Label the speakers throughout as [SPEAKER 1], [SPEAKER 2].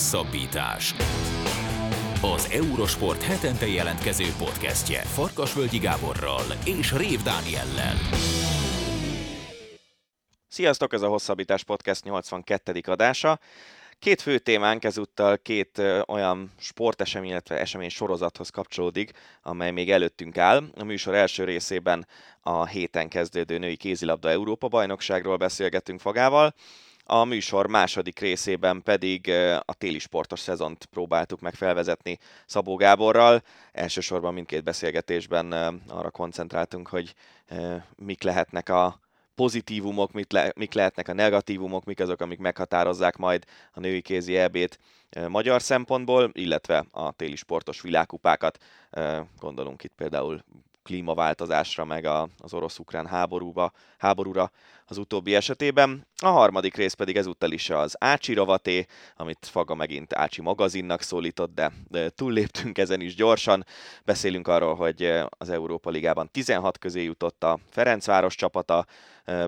[SPEAKER 1] Hosszabbítás. Az Eurosport hetente jelentkező podcastje Farkasvölgyi Gáborral és Rév Dániellel.
[SPEAKER 2] Sziasztok, ez a Hosszabbítás Podcast 82. adása. Két fő témánk ezúttal két olyan sportesemény, illetve esemény sorozathoz kapcsolódik, amely még előttünk áll. A műsor első részében a héten kezdődő női kézilabda Európa bajnokságról beszélgetünk Fagával. A műsor második részében pedig a téli sportos szezont próbáltuk meg felvezetni Szabó Gáborral. Elsősorban mindkét beszélgetésben arra koncentráltunk, hogy mik lehetnek a pozitívumok, mit le, mik lehetnek a negatívumok, mik azok, amik meghatározzák majd a női kézi EB-t magyar szempontból, illetve a téli sportos világkupákat. Gondolunk itt például klímaváltozásra, meg a, az orosz-ukrán háborúba, háborúra az utóbbi esetében. A harmadik rész pedig ezúttal is az Ácsi rovaté, amit Faga megint Ácsi magazinnak szólított, de, de túlléptünk ezen is gyorsan. Beszélünk arról, hogy az Európa Ligában 16 közé jutott a Ferencváros csapata,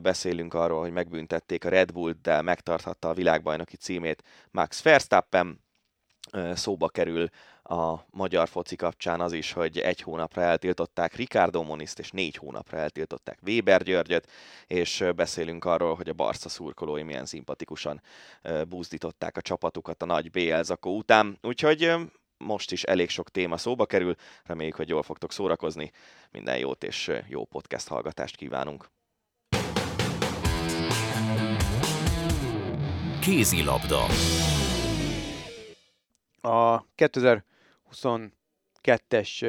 [SPEAKER 2] beszélünk arról, hogy megbüntették a Red Bull, de megtarthatta a világbajnoki címét Max Verstappen, szóba kerül a magyar foci kapcsán az is, hogy egy hónapra eltiltották Ricardo Moniszt, és négy hónapra eltiltották Weber Györgyöt, és beszélünk arról, hogy a Barca szurkolói milyen szimpatikusan búzdították a csapatukat a nagy BL zakó után. Úgyhogy most is elég sok téma szóba kerül, reméljük, hogy jól fogtok szórakozni. Minden jót és jó podcast hallgatást kívánunk!
[SPEAKER 1] Kézilabda.
[SPEAKER 3] A 2022-es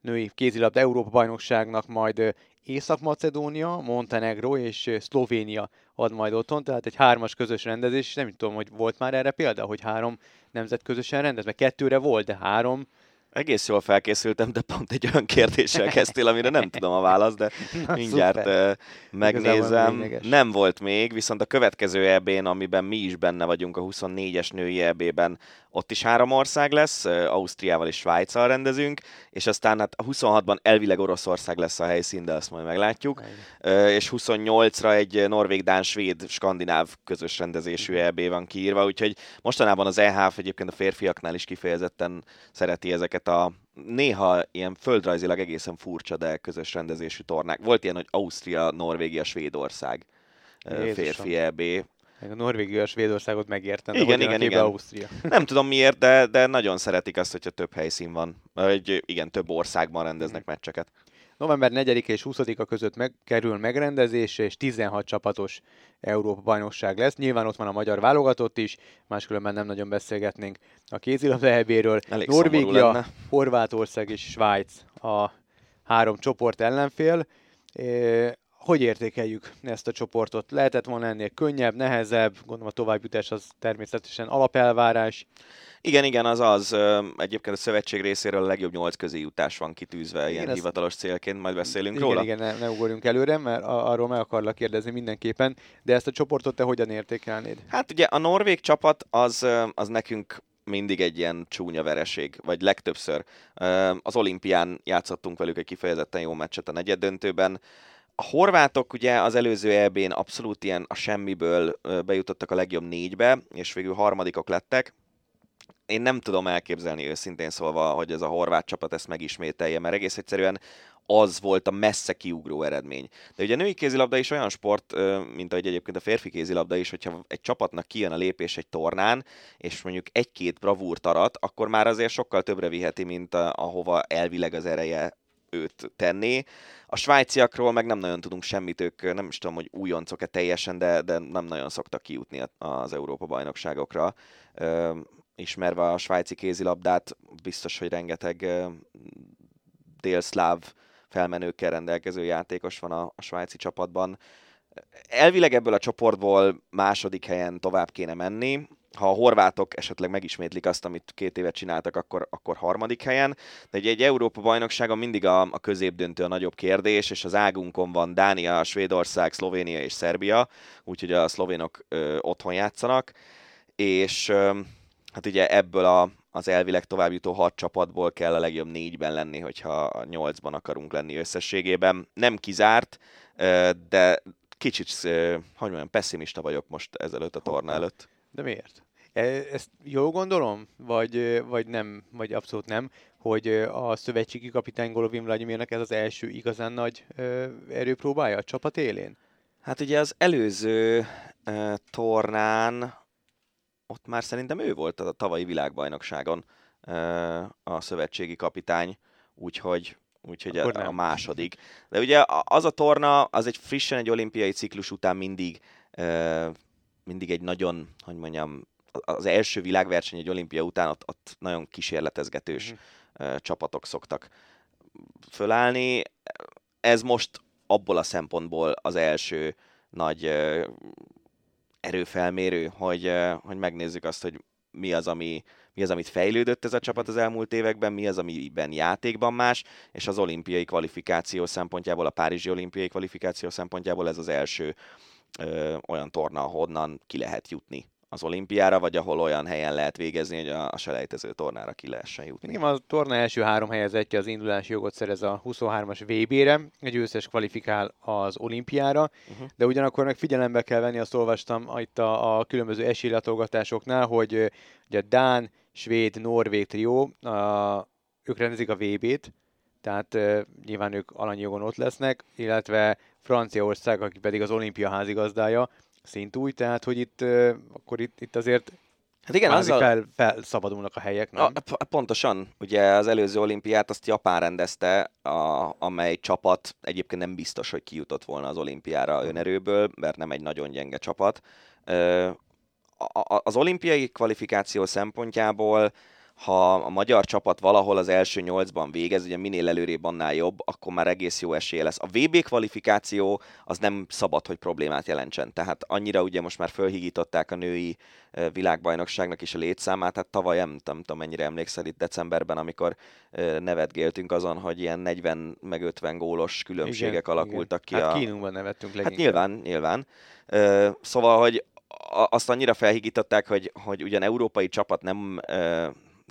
[SPEAKER 3] női kézilabda Európa bajnokságnak majd Észak-Macedónia, Montenegro és Szlovénia ad majd otthon, tehát egy hármas közös rendezés, nem tudom, hogy volt már erre példa, hogy három nemzet közösen rendez, mert kettőre volt, de három
[SPEAKER 2] egész jól felkészültem, de pont egy olyan kérdéssel kezdtél, amire nem tudom a választ, de Na, mindjárt szuper. megnézem. Nem volt még, viszont a következő EB-n, amiben mi is benne vagyunk, a 24-es női EB-ben, ott is három ország lesz, Ausztriával és Svájccal rendezünk, és aztán hát a 26-ban elvileg Oroszország lesz a helyszín, de azt majd meglátjuk, Egy. és 28-ra egy norvég, dán, svéd, skandináv közös rendezésű EB van kiírva, úgyhogy mostanában az EHF egyébként a férfiaknál is kifejezetten szereti ezeket a néha ilyen földrajzilag egészen furcsa, de közös rendezésű tornák. Volt ilyen, hogy Ausztria, Norvégia, Svédország Jézusom. férfi EB,
[SPEAKER 3] a Norvégia, a Svédországot megértem,
[SPEAKER 2] igen, igen, igen. Ausztria. Nem tudom miért, de, de nagyon szeretik azt, hogyha több helyszín van. Hogy igen, több országban rendeznek mm. meccseket.
[SPEAKER 3] November 4 és 20-a között meg, kerül megrendezésre, és 16 csapatos Európa bajnokság lesz. Nyilván ott van a magyar válogatott is, máskülönben nem nagyon beszélgetnénk a kézilabda EB-ről. Norvégia, Horvátország és Svájc a három csoport ellenfél hogy értékeljük ezt a csoportot? Lehetett volna ennél könnyebb, nehezebb, gondolom a továbbjutás az természetesen alapelvárás.
[SPEAKER 2] Igen, igen, az az. Egyébként a szövetség részéről a legjobb nyolc közé jutás van kitűzve igen, ilyen ezt... hivatalos célként, majd beszélünk
[SPEAKER 3] igen,
[SPEAKER 2] róla.
[SPEAKER 3] Igen, ne, ne ugorjunk előre, mert arról meg akarlak kérdezni mindenképpen, de ezt a csoportot te hogyan értékelnéd?
[SPEAKER 2] Hát ugye a norvég csapat az, az nekünk mindig egy ilyen csúnya vereség, vagy legtöbbször. Az olimpián játszottunk velük egy kifejezetten jó meccset a negyed döntőben, a horvátok ugye az előző EB-n abszolút ilyen a semmiből bejutottak a legjobb négybe, és végül harmadikok lettek. Én nem tudom elképzelni őszintén szólva, hogy ez a horvát csapat ezt megismételje, mert egész egyszerűen az volt a messze kiugró eredmény. De ugye a női kézilabda is olyan sport, mint ahogy egyébként a férfi kézilabda is, hogyha egy csapatnak kijön a lépés egy tornán, és mondjuk egy-két bravúrt arat, akkor már azért sokkal többre viheti, mint ahova elvileg az ereje őt tenné. A svájciakról meg nem nagyon tudunk semmit, ők nem is tudom, hogy újoncok-e teljesen, de, de nem nagyon szoktak kijutni az Európa bajnokságokra. Ö, ismerve a svájci kézilabdát, biztos, hogy rengeteg délszláv felmenőkkel rendelkező játékos van a, a svájci csapatban. Elvileg ebből a csoportból második helyen tovább kéne menni, ha a horvátok esetleg megismétlik azt, amit két évet csináltak, akkor, akkor harmadik helyen. De egy, egy Európa bajnokságon mindig a, a középdöntő a nagyobb kérdés, és az águnkon van Dánia, Svédország, Szlovénia és Szerbia, úgyhogy a szlovénok ö, otthon játszanak, és ö, hát ugye ebből a, az elvileg továbbjutó hat csapatból kell a legjobb négyben lenni, hogyha nyolcban akarunk lenni összességében. Nem kizárt, de kicsit, hogy mondjam, pessimista vagyok most ezelőtt a torna előtt.
[SPEAKER 3] De miért? E, ezt jól gondolom, vagy, vagy nem, vagy abszolút nem, hogy a szövetségi kapitány Golovin Vladimirnek ez az első igazán nagy erőpróbája a csapat élén?
[SPEAKER 2] Hát ugye az előző uh, tornán ott már szerintem ő volt a tavalyi világbajnokságon uh, a szövetségi kapitány, úgyhogy úgyhogy a, a második. De ugye az a torna, az egy frissen egy olimpiai ciklus után mindig, uh, mindig egy nagyon, hogy mondjam, az első világverseny egy olimpia után ott, ott nagyon kísérletezgetős mm. csapatok szoktak fölállni. Ez most abból a szempontból az első nagy erőfelmérő, hogy, hogy megnézzük azt, hogy mi az, ami, mi az, amit fejlődött ez a csapat az elmúlt években, mi az, amiben játékban más, és az olimpiai kvalifikáció szempontjából, a Párizsi olimpiai kvalifikáció szempontjából ez az első ö, olyan torna, ahonnan ki lehet jutni az olimpiára, vagy ahol olyan helyen lehet végezni, hogy a, a selejtező tornára ki lehessen jutni.
[SPEAKER 3] Igen, a torna első három helyezettje az indulási jogot szerez a 23-as VB-re, egy győztes kvalifikál az olimpiára, uh-huh. de ugyanakkor meg figyelembe kell venni, azt olvastam itt a, a különböző esélylatolgatásoknál, hogy ugye a Dán, Svéd, Norvég trió, a, ők rendezik a VB-t, tehát uh, nyilván ők alanyi jogon ott lesznek, illetve Franciaország, aki pedig az olimpia házigazdája, szint új, tehát hogy itt, akkor itt, itt azért Hát igen, azzal... fel, felszabadulnak a helyek, nem?
[SPEAKER 2] A, pontosan. Ugye az előző olimpiát azt Japán rendezte, a, amely csapat egyébként nem biztos, hogy kijutott volna az olimpiára mhm. önerőből, mert nem egy nagyon gyenge csapat. Az olimpiai kvalifikáció szempontjából ha a magyar csapat valahol az első nyolcban végez, ugye minél előrébb annál jobb, akkor már egész jó esélye lesz. A VB kvalifikáció az nem szabad, hogy problémát jelentsen. Tehát annyira ugye most már fölhigították a női világbajnokságnak is a létszámát, hát tavaly nem, nem tudom mennyire emlékszel itt decemberben, amikor nevetgéltünk azon, hogy ilyen 40 meg 50 gólos különbségek igen, alakultak
[SPEAKER 3] igen.
[SPEAKER 2] ki.
[SPEAKER 3] Hát a... kínunkban nevettünk leginkább.
[SPEAKER 2] Hát nyilván, nyilván. Szóval, hogy azt annyira felhigították, hogy, hogy ugyan európai csapat nem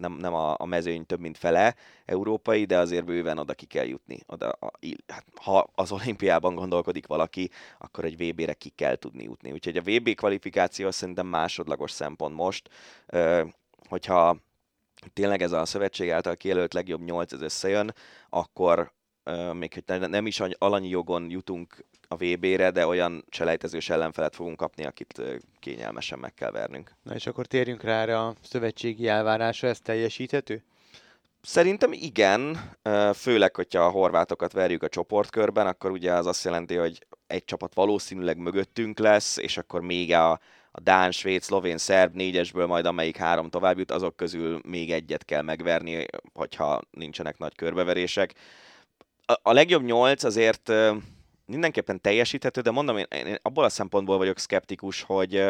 [SPEAKER 2] nem, nem a, a mezőny több mint fele európai, de azért bőven oda ki kell jutni. Oda, a, hát, ha az olimpiában gondolkodik valaki, akkor egy VB-re ki kell tudni jutni. Úgyhogy a VB kvalifikáció szerintem másodlagos szempont most, hogyha tényleg ez a szövetség által kijelölt legjobb nyolc ez összejön, akkor még hogy nem is alanyi jogon jutunk a VB-re, de olyan selejtezős ellenfelet fogunk kapni, akit kényelmesen meg kell vernünk.
[SPEAKER 3] Na és akkor térjünk rá erre a szövetségi elvárása, ez teljesíthető?
[SPEAKER 2] Szerintem igen, főleg, hogyha a horvátokat verjük a csoportkörben, akkor ugye az azt jelenti, hogy egy csapat valószínűleg mögöttünk lesz, és akkor még a, a Dán, Svéd, Szlovén, Szerb négyesből majd amelyik három tovább jut, azok közül még egyet kell megverni, hogyha nincsenek nagy körbeverések. A, a legjobb nyolc azért mindenképpen teljesíthető, de mondom, én, én abból a szempontból vagyok szkeptikus, hogy,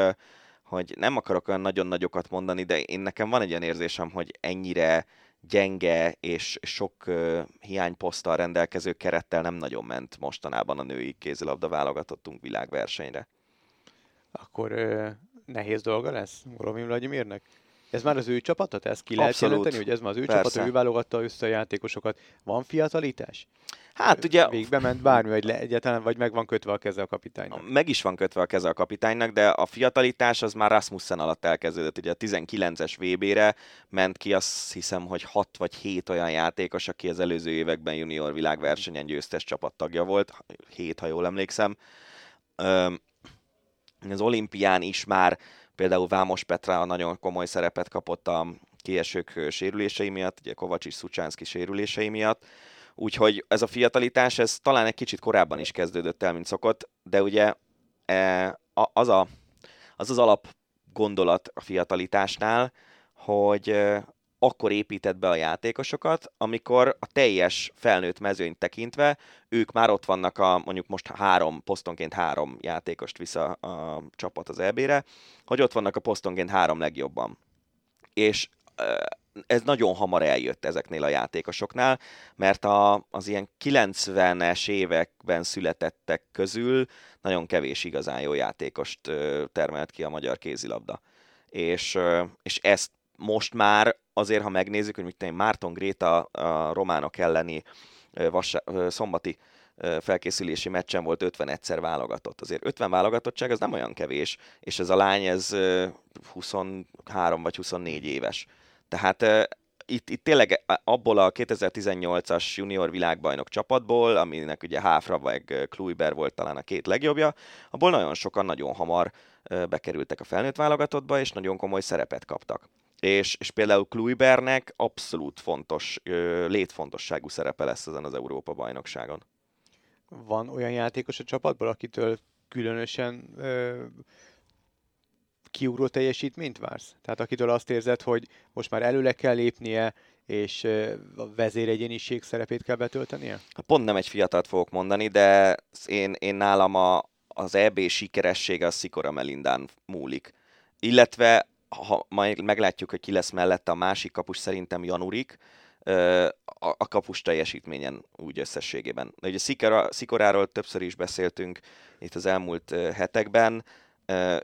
[SPEAKER 2] hogy nem akarok olyan nagyon nagyokat mondani, de én nekem van egy ilyen érzésem, hogy ennyire gyenge és sok uh, hiányposzttal rendelkező kerettel nem nagyon ment mostanában a női kézilabda válogatottunk világversenyre.
[SPEAKER 3] Akkor uh, nehéz dolga lesz Golovin Vladimirnek? Ez már az ő csapata? Ezt ki lehet Abszolút. jelenteni, hogy ez már az ő Persze. csapata, ő válogatta össze a játékosokat. Van fiatalitás?
[SPEAKER 2] Hát ugye...
[SPEAKER 3] Végbe ment bármi, vagy le, egyáltalán, vagy meg van kötve a keze a kapitánynak?
[SPEAKER 2] Meg is van kötve a keze a kapitánynak, de a fiatalitás az már Rasmussen alatt elkezdődött. Ugye a 19-es VB-re ment ki, azt hiszem, hogy 6 vagy 7 olyan játékos, aki az előző években junior világversenyen győztes csapattagja volt. 7, ha jól emlékszem. Az olimpián is már például Vámos Petra nagyon komoly szerepet kapott a kiesők sérülései miatt, ugye Kovacsis Szucsánszki sérülései miatt. Úgyhogy ez a fiatalitás, ez talán egy kicsit korábban is kezdődött el, mint szokott, de ugye e, az, a, az az alap gondolat a fiatalitásnál, hogy akkor épített be a játékosokat, amikor a teljes felnőtt mezőnyt tekintve ők már ott vannak a mondjuk most három, posztonként három játékost vissza a csapat az EB-re, hogy ott vannak a posztonként három legjobban. És ez nagyon hamar eljött ezeknél a játékosoknál, mert a, az ilyen 90-es években születettek közül nagyon kevés igazán jó játékost termelt ki a magyar kézilabda. És, és ezt most már azért, ha megnézzük, hogy mit tenni, Márton Gréta a románok elleni vas, szombati felkészülési meccsen volt 51-szer válogatott. Azért 50 válogatottság az nem olyan kevés, és ez a lány ez 23 vagy 24 éves. Tehát itt, itt tényleg abból a 2018-as junior világbajnok csapatból, aminek ugye Háfra vagy Kluiber volt talán a két legjobbja, abból nagyon sokan nagyon hamar bekerültek a felnőtt válogatottba, és nagyon komoly szerepet kaptak. És, és például Kluibernek abszolút fontos, létfontosságú szerepe lesz ezen az Európa-bajnokságon.
[SPEAKER 3] Van olyan játékos a csapatból, akitől különösen ö, kiugró teljesítményt vársz? Tehát akitől azt érzed, hogy most már előle kell lépnie, és a vezéregyéniség szerepét kell betöltenie?
[SPEAKER 2] Hát pont nem egy fiatalt fogok mondani, de én, én nálam a, az EB sikeressége a Szikora Melindán múlik. Illetve, ha majd meglátjuk, hogy ki lesz mellette a másik kapus, szerintem Janurik, a, kapus teljesítményen úgy összességében. De ugye Szikora, Szikoráról többször is beszéltünk itt az elmúlt hetekben,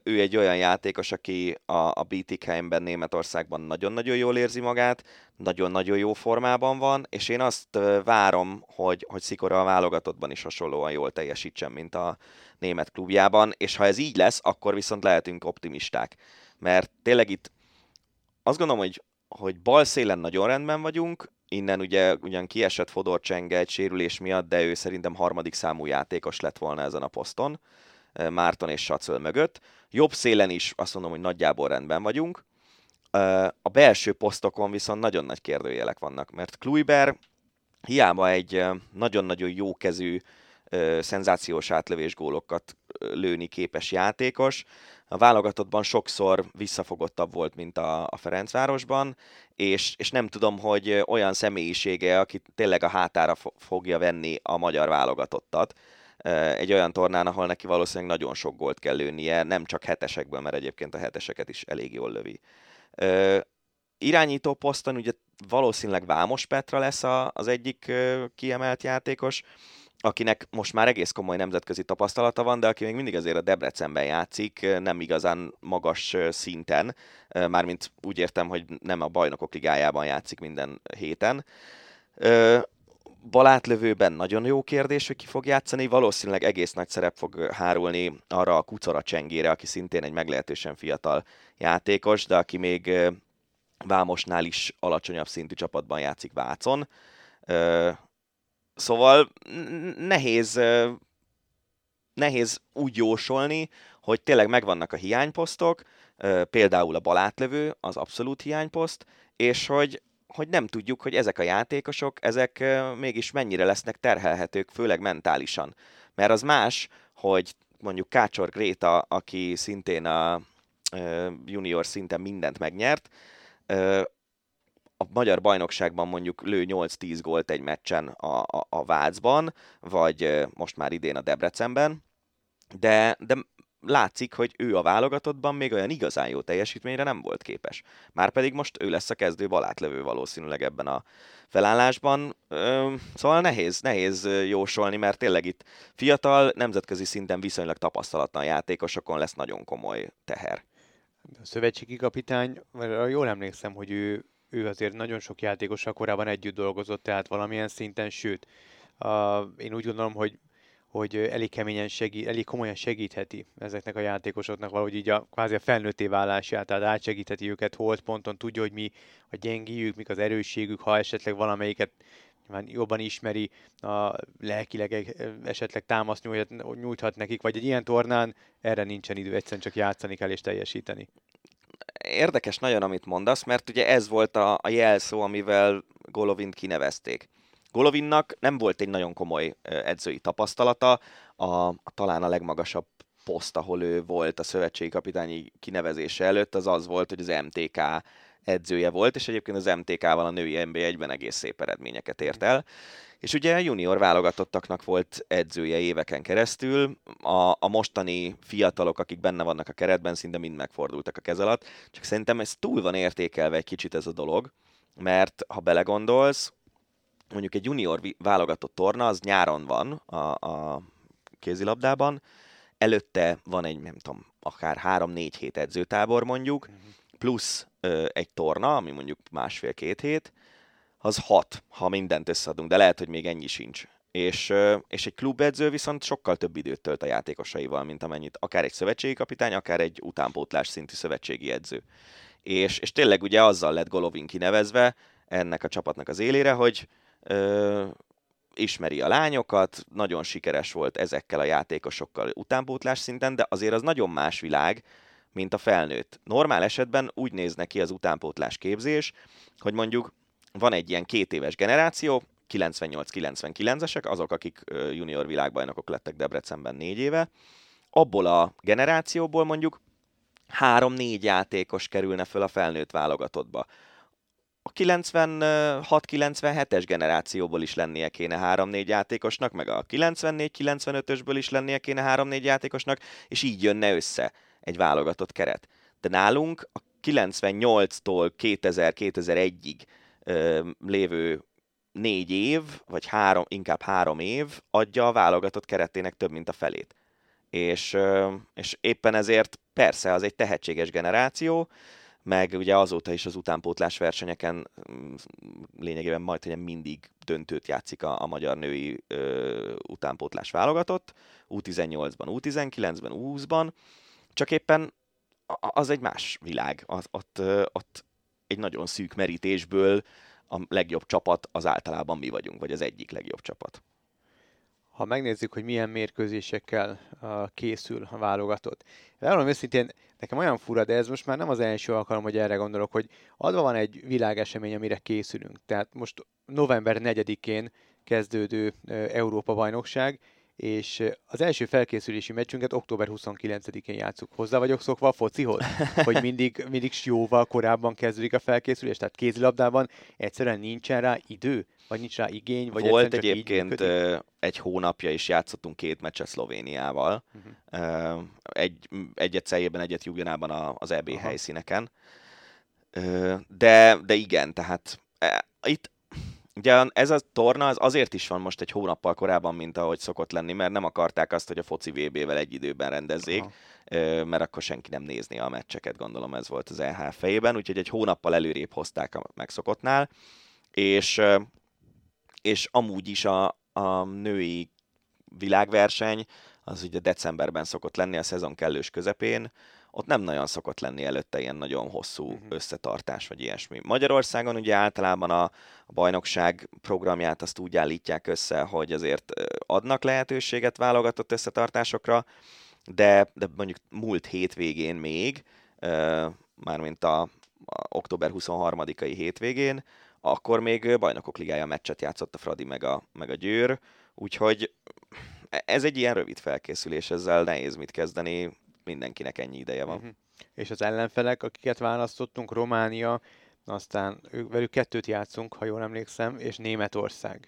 [SPEAKER 2] ő egy olyan játékos, aki a, a Bietigheimben, Németországban nagyon-nagyon jól érzi magát, nagyon-nagyon jó formában van, és én azt várom, hogy, hogy Szikora a válogatottban is hasonlóan jól teljesítsen, mint a német klubjában, és ha ez így lesz, akkor viszont lehetünk optimisták. Mert tényleg itt azt gondolom, hogy, hogy bal szélen nagyon rendben vagyunk, innen ugye ugyan kiesett Fodor Csenge egy sérülés miatt, de ő szerintem harmadik számú játékos lett volna ezen a poszton Márton és Sacöl mögött. Jobb szélen is azt mondom, hogy nagyjából rendben vagyunk. A belső posztokon viszont nagyon nagy kérdőjelek vannak, mert Kluiber hiába egy nagyon-nagyon jó kezű, szenzációs átlövés gólokat lőni képes játékos, a válogatottban sokszor visszafogottabb volt, mint a, a Ferencvárosban, és, és nem tudom, hogy olyan személyisége, aki tényleg a hátára fogja venni a magyar válogatottat egy olyan tornán, ahol neki valószínűleg nagyon sok gólt kell lőnie, nem csak hetesekből, mert egyébként a heteseket is elég jól lövi. Irányító poszton ugye valószínűleg Vámos Petra lesz a, az egyik kiemelt játékos, akinek most már egész komoly nemzetközi tapasztalata van, de aki még mindig azért a Debrecenben játszik, nem igazán magas szinten, mármint úgy értem, hogy nem a bajnokok ligájában játszik minden héten balátlövőben nagyon jó kérdés, hogy ki fog játszani, valószínűleg egész nagy szerep fog hárulni arra a Kucora csengére, aki szintén egy meglehetősen fiatal játékos, de aki még Vámosnál is alacsonyabb szintű csapatban játszik Vácon. Szóval nehéz, nehéz úgy jósolni, hogy tényleg megvannak a hiányposztok, például a balátlövő az abszolút hiányposzt, és hogy hogy nem tudjuk, hogy ezek a játékosok, ezek mégis mennyire lesznek terhelhetők, főleg mentálisan. Mert az más, hogy mondjuk Kácsor Gréta, aki szintén a junior szinten mindent megnyert, a magyar bajnokságban mondjuk lő 8-10 gólt egy meccsen a, a, a Vácban, vagy most már idén a Debrecenben, de, de látszik, hogy ő a válogatottban még olyan igazán jó teljesítményre nem volt képes. Márpedig most ő lesz a kezdő balátlövő valószínűleg ebben a felállásban. Szóval nehéz, nehéz jósolni, mert tényleg itt fiatal, nemzetközi szinten viszonylag tapasztalatlan játékosokon lesz nagyon komoly teher.
[SPEAKER 3] A szövetségi kapitány, jól emlékszem, hogy ő, ő azért nagyon sok játékossal korábban együtt dolgozott, tehát valamilyen szinten, sőt, a, én úgy gondolom, hogy hogy elég keményen segít, elég komolyan segítheti ezeknek a játékosoknak valahogy így a kvázi a felnőtté válását, tehát átsegítheti őket holt ponton, tudja, hogy mi a gyengéjük, mik az erősségük, ha esetleg valamelyiket nyilván jobban ismeri, a lelkileg e, esetleg támaszt nyújthat, nyújthat nekik, vagy egy ilyen tornán erre nincsen idő, egyszerűen csak játszani kell és teljesíteni.
[SPEAKER 2] Érdekes nagyon, amit mondasz, mert ugye ez volt a, a jelszó, amivel Golovint kinevezték. Golovinnak nem volt egy nagyon komoly edzői tapasztalata, a, a talán a legmagasabb poszt, ahol ő volt a szövetségi kapitányi kinevezése előtt, az az volt, hogy az MTK edzője volt, és egyébként az MTK-val a női nb egyben egész szép eredményeket ért el. És ugye junior válogatottaknak volt edzője éveken keresztül, a, a mostani fiatalok, akik benne vannak a keretben, szinte mind megfordultak a kez alatt, csak szerintem ez túl van értékelve egy kicsit ez a dolog, mert ha belegondolsz, mondjuk egy junior válogatott torna, az nyáron van a, a kézilabdában, előtte van egy, nem tudom, akár három-négy hét edzőtábor mondjuk, uh-huh. plusz ö, egy torna, ami mondjuk másfél-két hét, az hat, ha mindent összeadunk, de lehet, hogy még ennyi sincs. és, és egy klubedző viszont sokkal több időt tölt a játékosaival, mint amennyit akár egy szövetségi kapitány, akár egy utánpótlás szintű szövetségi edző. És, és tényleg ugye azzal lett Golovin kinevezve ennek a csapatnak az élére, hogy ö, ismeri a lányokat, nagyon sikeres volt ezekkel a játékosokkal utánpótlás szinten, de azért az nagyon más világ, mint a felnőtt. Normál esetben úgy néz neki az utánpótlás képzés, hogy mondjuk van egy ilyen két éves generáció, 98-99-esek, azok, akik junior világbajnokok lettek Debrecenben négy éve, abból a generációból mondjuk három-négy játékos kerülne föl a felnőtt válogatottba. A 96-97-es generációból is lennie kéne 3-4 játékosnak, meg a 94-95-ösből is lennie kéne 3-4 játékosnak, és így jönne össze egy válogatott keret. De nálunk a 98-tól 2000-2001-ig lévő négy év, vagy három, inkább három év adja a válogatott keretének több, mint a felét. És, és éppen ezért persze az egy tehetséges generáció, meg ugye azóta is az utánpótlás versenyeken lényegében majd hogy mindig döntőt játszik a, a magyar női ö, utánpótlás válogatott, U18-ban, U19-ben, U20-ban, csak éppen az egy más világ. Az, ott, ott egy nagyon szűk merítésből a legjobb csapat az általában mi vagyunk, vagy az egyik legjobb csapat.
[SPEAKER 3] Ha megnézzük, hogy milyen mérkőzésekkel készül a válogatott. Elmondom őszintén, nekem olyan fura, de ez most már nem az első alkalom, hogy erre gondolok, hogy adva van egy világesemény, amire készülünk. Tehát most november 4-én kezdődő Európa-bajnokság, és az első felkészülési meccsünket október 29-én játszuk. Hozzá vagyok szokva a focihoz, hogy mindig, mindig jóval korábban kezdődik a felkészülés, tehát kézilabdában egyszerűen nincsen rá idő, vagy nincs rá igény, vagy
[SPEAKER 2] Volt egyébként egy hónapja is játszottunk két meccset Szlovéniával, uh-huh. egy, egyet Celjében, egyet Jugenában az EB Aha. helyszíneken. De, de igen, tehát e, itt Ugye ez a torna az azért is van most egy hónappal korábban, mint ahogy szokott lenni, mert nem akarták azt, hogy a foci VB-vel egy időben rendezzék, Aha. mert akkor senki nem nézni a meccseket, gondolom ez volt az EH fejében, úgyhogy egy hónappal előrébb hozták a megszokottnál, és, és amúgy is a, a női világverseny, az ugye decemberben szokott lenni a szezon kellős közepén, ott nem nagyon szokott lenni előtte ilyen nagyon hosszú uh-huh. összetartás, vagy ilyesmi. Magyarországon ugye általában a, a bajnokság programját azt úgy állítják össze, hogy azért adnak lehetőséget válogatott összetartásokra, de, de mondjuk múlt hétvégén még, mármint a, a október 23-ai hétvégén, akkor még bajnokok ligája meccset játszott a Fradi meg a, meg a Győr, úgyhogy ez egy ilyen rövid felkészülés, ezzel nehéz mit kezdeni, mindenkinek ennyi ideje van. Uh-huh.
[SPEAKER 3] És az ellenfelek, akiket választottunk, Románia, aztán ők, velük kettőt játszunk, ha jól emlékszem, és Németország.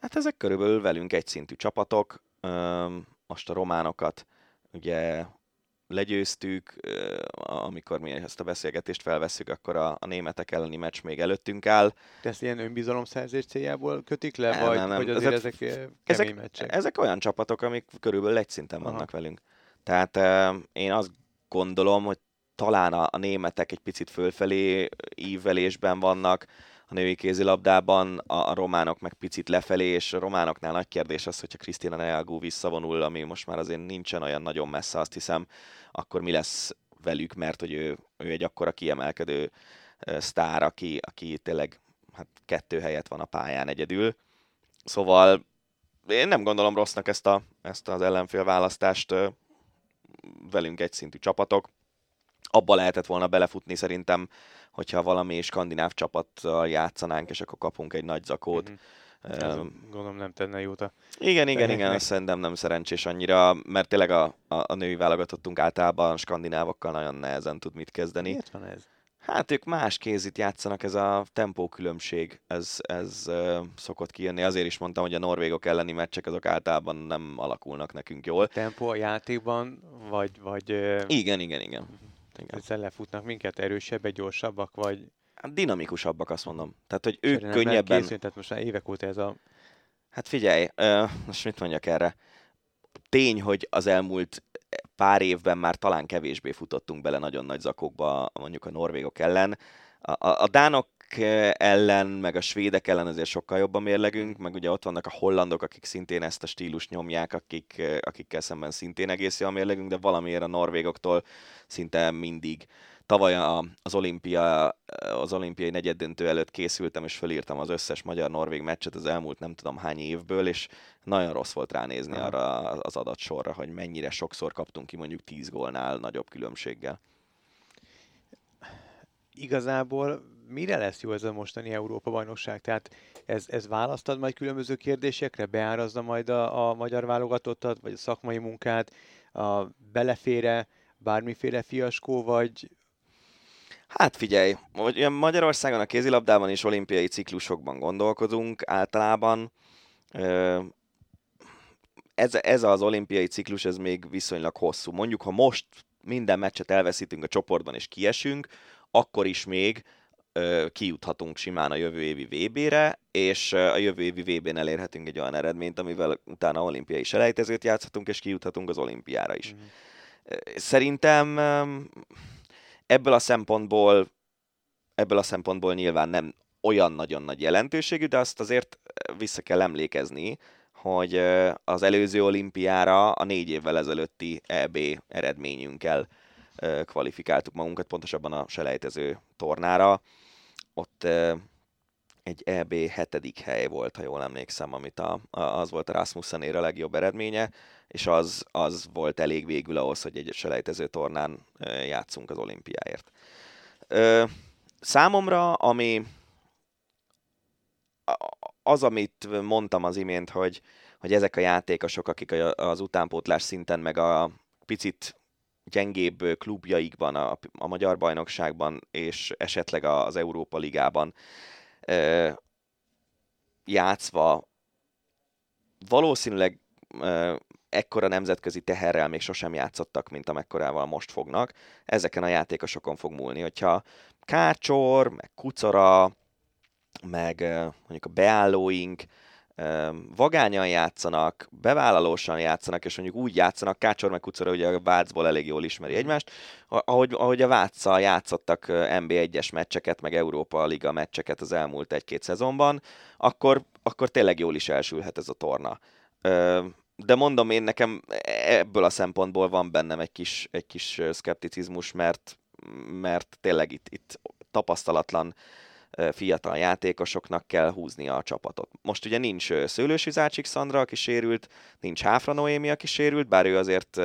[SPEAKER 2] Hát ezek körülbelül velünk egyszintű csapatok. Most a románokat ugye legyőztük, amikor mi ezt a beszélgetést felveszünk, akkor a, a németek elleni meccs még előttünk áll.
[SPEAKER 3] De ezt ilyen önbizalomszerzés céljából kötik le, nem, vagy, nem, nem. vagy azért ezek, ezek
[SPEAKER 2] ezek,
[SPEAKER 3] meccsek?
[SPEAKER 2] Ezek olyan csapatok, amik körülbelül egy szinten Aha. vannak velünk. Tehát én azt gondolom, hogy talán a, németek egy picit fölfelé ívelésben vannak, a női kézilabdában, a, a románok meg picit lefelé, és a románoknál nagy kérdés az, hogyha Krisztina Neagú visszavonul, ami most már azért nincsen olyan nagyon messze, azt hiszem, akkor mi lesz velük, mert hogy ő, ő egy akkora kiemelkedő sztár, aki, aki tényleg hát kettő helyet van a pályán egyedül. Szóval én nem gondolom rossznak ezt, a, ezt az ellenfél választást, velünk egyszintű csapatok. Abba lehetett volna belefutni szerintem, hogyha valami skandináv csapattal játszanánk, és akkor kapunk egy nagy zakót.
[SPEAKER 3] Mm-hmm. Um, gondolom nem tenne jót a...
[SPEAKER 2] Igen, igen, igen, azt szerintem nem szerencsés annyira, mert tényleg a, a, a női válogatottunk általában skandinávokkal nagyon nehezen tud mit kezdeni.
[SPEAKER 3] Miért van ez?
[SPEAKER 2] Hát ők más kézit játszanak, ez a tempó különbség, ez, ez uh, szokott kijönni. Azért is mondtam, hogy a norvégok elleni meccsek azok általában nem alakulnak nekünk jól.
[SPEAKER 3] Tempó a játékban, vagy... vagy uh...
[SPEAKER 2] Igen, igen, igen.
[SPEAKER 3] igen. Ezzel lefutnak minket erősebbek, gyorsabbak, vagy...
[SPEAKER 2] Hát dinamikusabbak, azt mondom. Tehát, hogy ők Szerintem könnyebben...
[SPEAKER 3] Készült, tehát most már évek óta ez a...
[SPEAKER 2] Hát figyelj, uh, most mit mondjak erre? Tény, hogy az elmúlt pár évben már talán kevésbé futottunk bele nagyon nagy zakokba mondjuk a norvégok ellen. A, a, a dánok ellen, meg a svédek ellen azért sokkal jobban mérlegünk, meg ugye ott vannak a hollandok, akik szintén ezt a stílus nyomják, akik, akikkel szemben szintén egész jól mérlegünk, de valamiért a norvégoktól szinte mindig tavaly az, olimpia, az olimpiai negyeddöntő előtt készültem, és fölírtam az összes magyar-norvég meccset az elmúlt nem tudom hány évből, és nagyon rossz volt ránézni Aha. arra az adatsorra, hogy mennyire sokszor kaptunk ki mondjuk 10 gólnál nagyobb különbséggel.
[SPEAKER 3] Igazából mire lesz jó ez a mostani Európa-bajnokság? Tehát ez, ez választad majd különböző kérdésekre? Beárazza majd a, a magyar válogatottat, vagy a szakmai munkát? A belefére bármiféle fiaskó, vagy,
[SPEAKER 2] Hát figyelj, hogy Magyarországon a kézilabdában és olimpiai ciklusokban gondolkodunk általában. Ez, ez az olimpiai ciklus, ez még viszonylag hosszú. Mondjuk, ha most minden meccset elveszítünk a csoportban és kiesünk, akkor is még kijuthatunk simán a jövő évi VB-re, és a jövő évi VB-n elérhetünk egy olyan eredményt, amivel utána olimpiai selejtezőt játszhatunk, és kijuthatunk az olimpiára is. Mm. Szerintem ebből a szempontból ebből a szempontból nyilván nem olyan nagyon nagy jelentőségű, de azt azért vissza kell emlékezni, hogy az előző olimpiára a négy évvel ezelőtti EB eredményünkkel kvalifikáltuk magunkat, pontosabban a selejtező tornára. Ott egy EB hetedik hely volt, ha jól emlékszem, amit a, az volt a Rasmussenér a legjobb eredménye, és az, az volt elég végül ahhoz, hogy egy selejtező tornán játszunk az olimpiáért. Számomra, ami az, amit mondtam az imént, hogy, hogy ezek a játékosok, akik az utánpótlás szinten, meg a picit gyengébb klubjaikban, a, a magyar bajnokságban, és esetleg az Európa Ligában játszva valószínűleg ekkora nemzetközi teherrel még sosem játszottak, mint amekkorával most fognak. Ezeken a játékosokon fog múlni, hogyha Kácsor, meg Kucora, meg mondjuk a beállóink vagányan játszanak, bevállalósan játszanak, és mondjuk úgy játszanak, Kácsor meg Kucora ugye a Vácból elég jól ismeri egymást, ahogy, ahogy a Váccal játszottak NB1-es meccseket, meg Európa Liga meccseket az elmúlt egy-két szezonban, akkor, akkor tényleg jól is elsülhet ez a torna. De mondom én nekem ebből a szempontból van bennem egy kis, egy kis szkepticizmus, mert, mert tényleg itt, itt tapasztalatlan fiatal játékosoknak kell húznia a csapatot. Most ugye nincs Szőlősi Zácsik Szandra, aki sérült, nincs Háfra Noémi, aki sérült, bár ő azért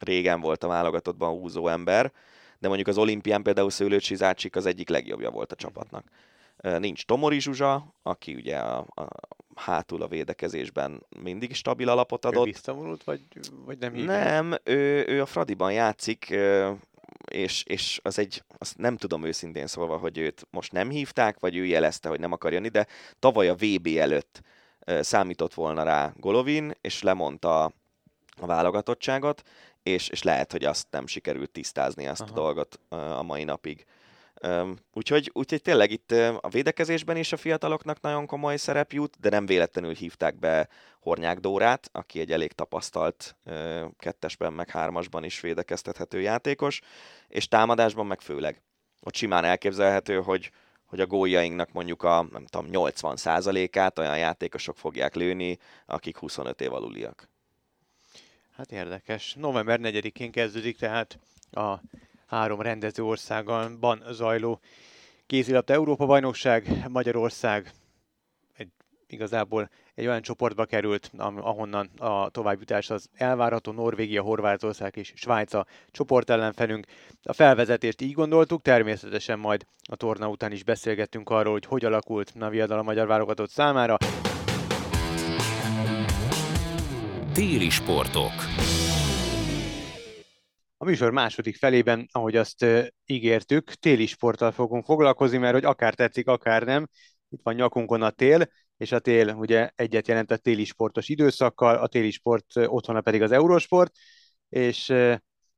[SPEAKER 2] régen volt a válogatottban húzó ember, de mondjuk az olimpián például Szőlősi Zácsik az egyik legjobbja volt a csapatnak. Nincs Tomori Zsuzsa, aki ugye a, a hátul a védekezésben mindig stabil alapot adott. Ő
[SPEAKER 3] visszavonult, vagy, vagy nem?
[SPEAKER 2] Nem, ő, ő a Fradiban játszik, és, és az egy, azt nem tudom őszintén szólva, hogy őt most nem hívták, vagy ő jelezte, hogy nem akar jönni, de tavaly a VB előtt számított volna rá Golovin, és lemondta a válogatottságot, és, és lehet, hogy azt nem sikerült tisztázni azt Aha. a dolgot a mai napig. Úgyhogy, úgyhogy tényleg itt a védekezésben is a fiataloknak nagyon komoly szerep jut, de nem véletlenül hívták be Hornyák Dórát, aki egy elég tapasztalt kettesben, meg hármasban is védekeztethető játékos, és támadásban meg főleg. Ott simán elképzelhető, hogy, hogy a góljainknak mondjuk a nem tudom, 80%-át olyan játékosok fogják lőni, akik 25 év aluliak.
[SPEAKER 3] Hát érdekes. November 4-én kezdődik tehát a három rendező országban zajló kézilabda Európa-bajnokság, Magyarország egy, igazából egy olyan csoportba került, ahonnan a továbbjutás az elvárható, Norvégia, Horvátország és Svájca csoport ellenfelünk. A felvezetést így gondoltuk, természetesen majd a torna után is beszélgettünk arról, hogy hogy alakult a viadal a magyar válogatott számára.
[SPEAKER 1] Téli sportok.
[SPEAKER 3] A műsor második felében, ahogy azt ígértük, téli sporttal fogunk foglalkozni, mert hogy akár tetszik, akár nem, itt van nyakunkon a tél, és a tél ugye egyet jelent a téli sportos időszakkal, a téli sport otthona pedig az Eurosport, és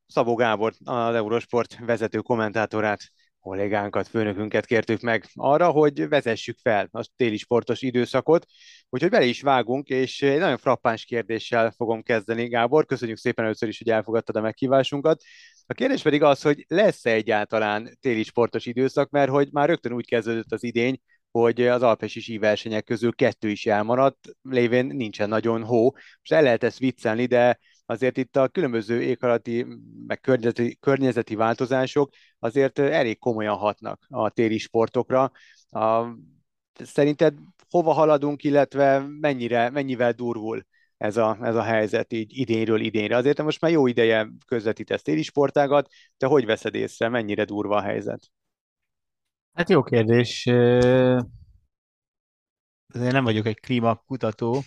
[SPEAKER 3] Szabó Gábor, az Eurosport vezető kommentátorát kollégánkat, főnökünket kértük meg arra, hogy vezessük fel a téli sportos időszakot, úgyhogy bele is vágunk, és egy nagyon frappáns kérdéssel fogom kezdeni. Gábor, köszönjük szépen először is, hogy elfogadtad a meghívásunkat. A kérdés pedig az, hogy lesz-e egyáltalán téli sportos időszak, mert hogy már rögtön úgy kezdődött az idény, hogy az alpesi sí versenyek közül kettő is elmaradt, lévén nincsen nagyon hó. Most el lehet ezt viccelni, de azért itt a különböző éghajlati, meg környezeti, környezeti változások azért elég komolyan hatnak a téli sportokra. A, szerinted hova haladunk, illetve mennyire, mennyivel durvul ez a, ez a helyzet így idénről idénre? Azért most már jó ideje közvetítesz téli sportágat, te hogy veszed észre, mennyire durva a helyzet?
[SPEAKER 4] Hát jó kérdés. Azért nem vagyok egy klímakutató.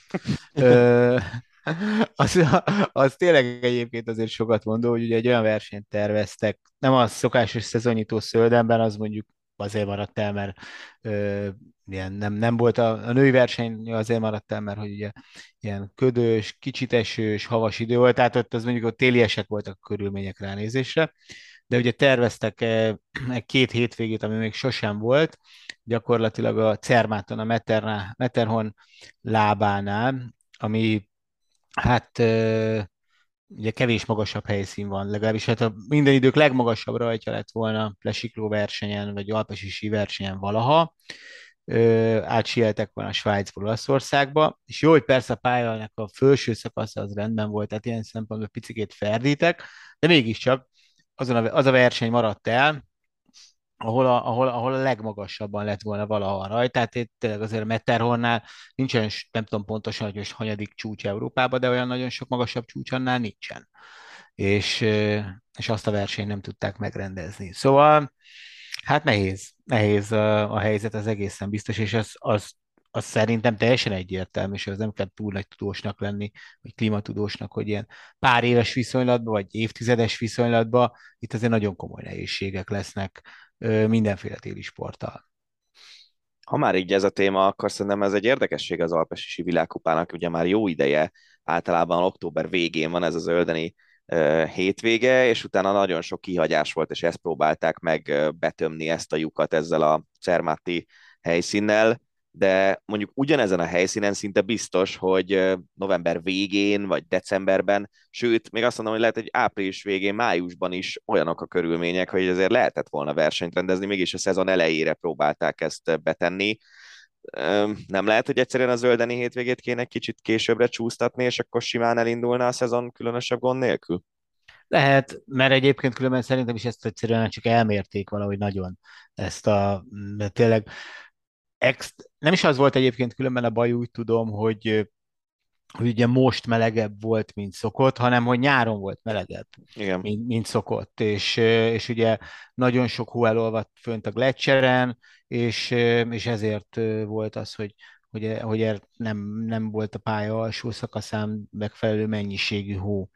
[SPEAKER 4] az, az tényleg egyébként azért sokat mondó, hogy ugye egy olyan versenyt terveztek, nem a szokásos szezonnyitó szöldemben, az mondjuk azért maradt el, mert ö, ilyen nem, nem volt a, a női verseny azért maradt el, mert hogy ugye ilyen ködös, kicsit esős, havas idő volt, tehát ott az mondjuk ott téliesek voltak a körülmények ránézésre, de ugye terveztek egy két hétvégét, ami még sosem volt, gyakorlatilag a Cermáton, a Meterna, Meterhon lábánál, ami hát ugye kevés magasabb helyszín van, legalábbis hát a minden idők legmagasabb rajtja lett volna lesikló versenyen, vagy alpesi sí versenyen valaha, átsieltek volna Svájcból Olaszországba, és jó, hogy persze a pályának a felső szakasza az rendben volt, tehát ilyen szempontból picikét ferdítek, de mégiscsak azon a, az a verseny maradt el, ahol a, ahol, ahol a legmagasabban lett volna valaha rajta. Tehát itt tényleg azért a Metterhornál nincsen, nem tudom pontosan, hogy most hanyadik csúcs Európában, de olyan nagyon sok magasabb csúcs annál nincsen. És, és azt a versenyt nem tudták megrendezni. Szóval hát nehéz, nehéz a, a helyzet az egészen biztos, és az, az az szerintem teljesen egyértelmű, és az nem kell túl nagy tudósnak lenni, vagy klímatudósnak, hogy ilyen pár éves viszonylatban, vagy évtizedes viszonylatban itt azért nagyon komoly nehézségek lesznek mindenféle téli sporttal.
[SPEAKER 2] Ha már így ez a téma, akkor szerintem ez egy érdekesség az Alpesi világkupának, ugye már jó ideje, általában október végén van ez az öldeni hétvége, és utána nagyon sok kihagyás volt, és ezt próbálták meg betömni ezt a lyukat ezzel a Cermati helyszínnel de mondjuk ugyanezen a helyszínen szinte biztos, hogy november végén vagy decemberben, sőt, még azt mondom, hogy lehet, hogy április végén, májusban is olyanok a körülmények, hogy ezért lehetett volna versenyt rendezni, mégis a szezon elejére próbálták ezt betenni. Nem lehet, hogy egyszerűen a zöldeni hétvégét kéne kicsit későbbre csúsztatni, és akkor simán elindulna a szezon különösebb gond nélkül?
[SPEAKER 4] Lehet, mert egyébként különben szerintem is ezt egyszerűen csak elmérték valahogy nagyon ezt a, tényleg ex, nem is az volt egyébként különben a baj, úgy tudom, hogy hogy ugye most melegebb volt, mint szokott, hanem hogy nyáron volt melegebb, Igen. Mint, mint szokott. És, és ugye nagyon sok hó elolvadt fönt a gletscheren, és, és ezért volt az, hogy, hogy, hogy nem, nem volt a pálya alsó szakaszán megfelelő mennyiségű hó.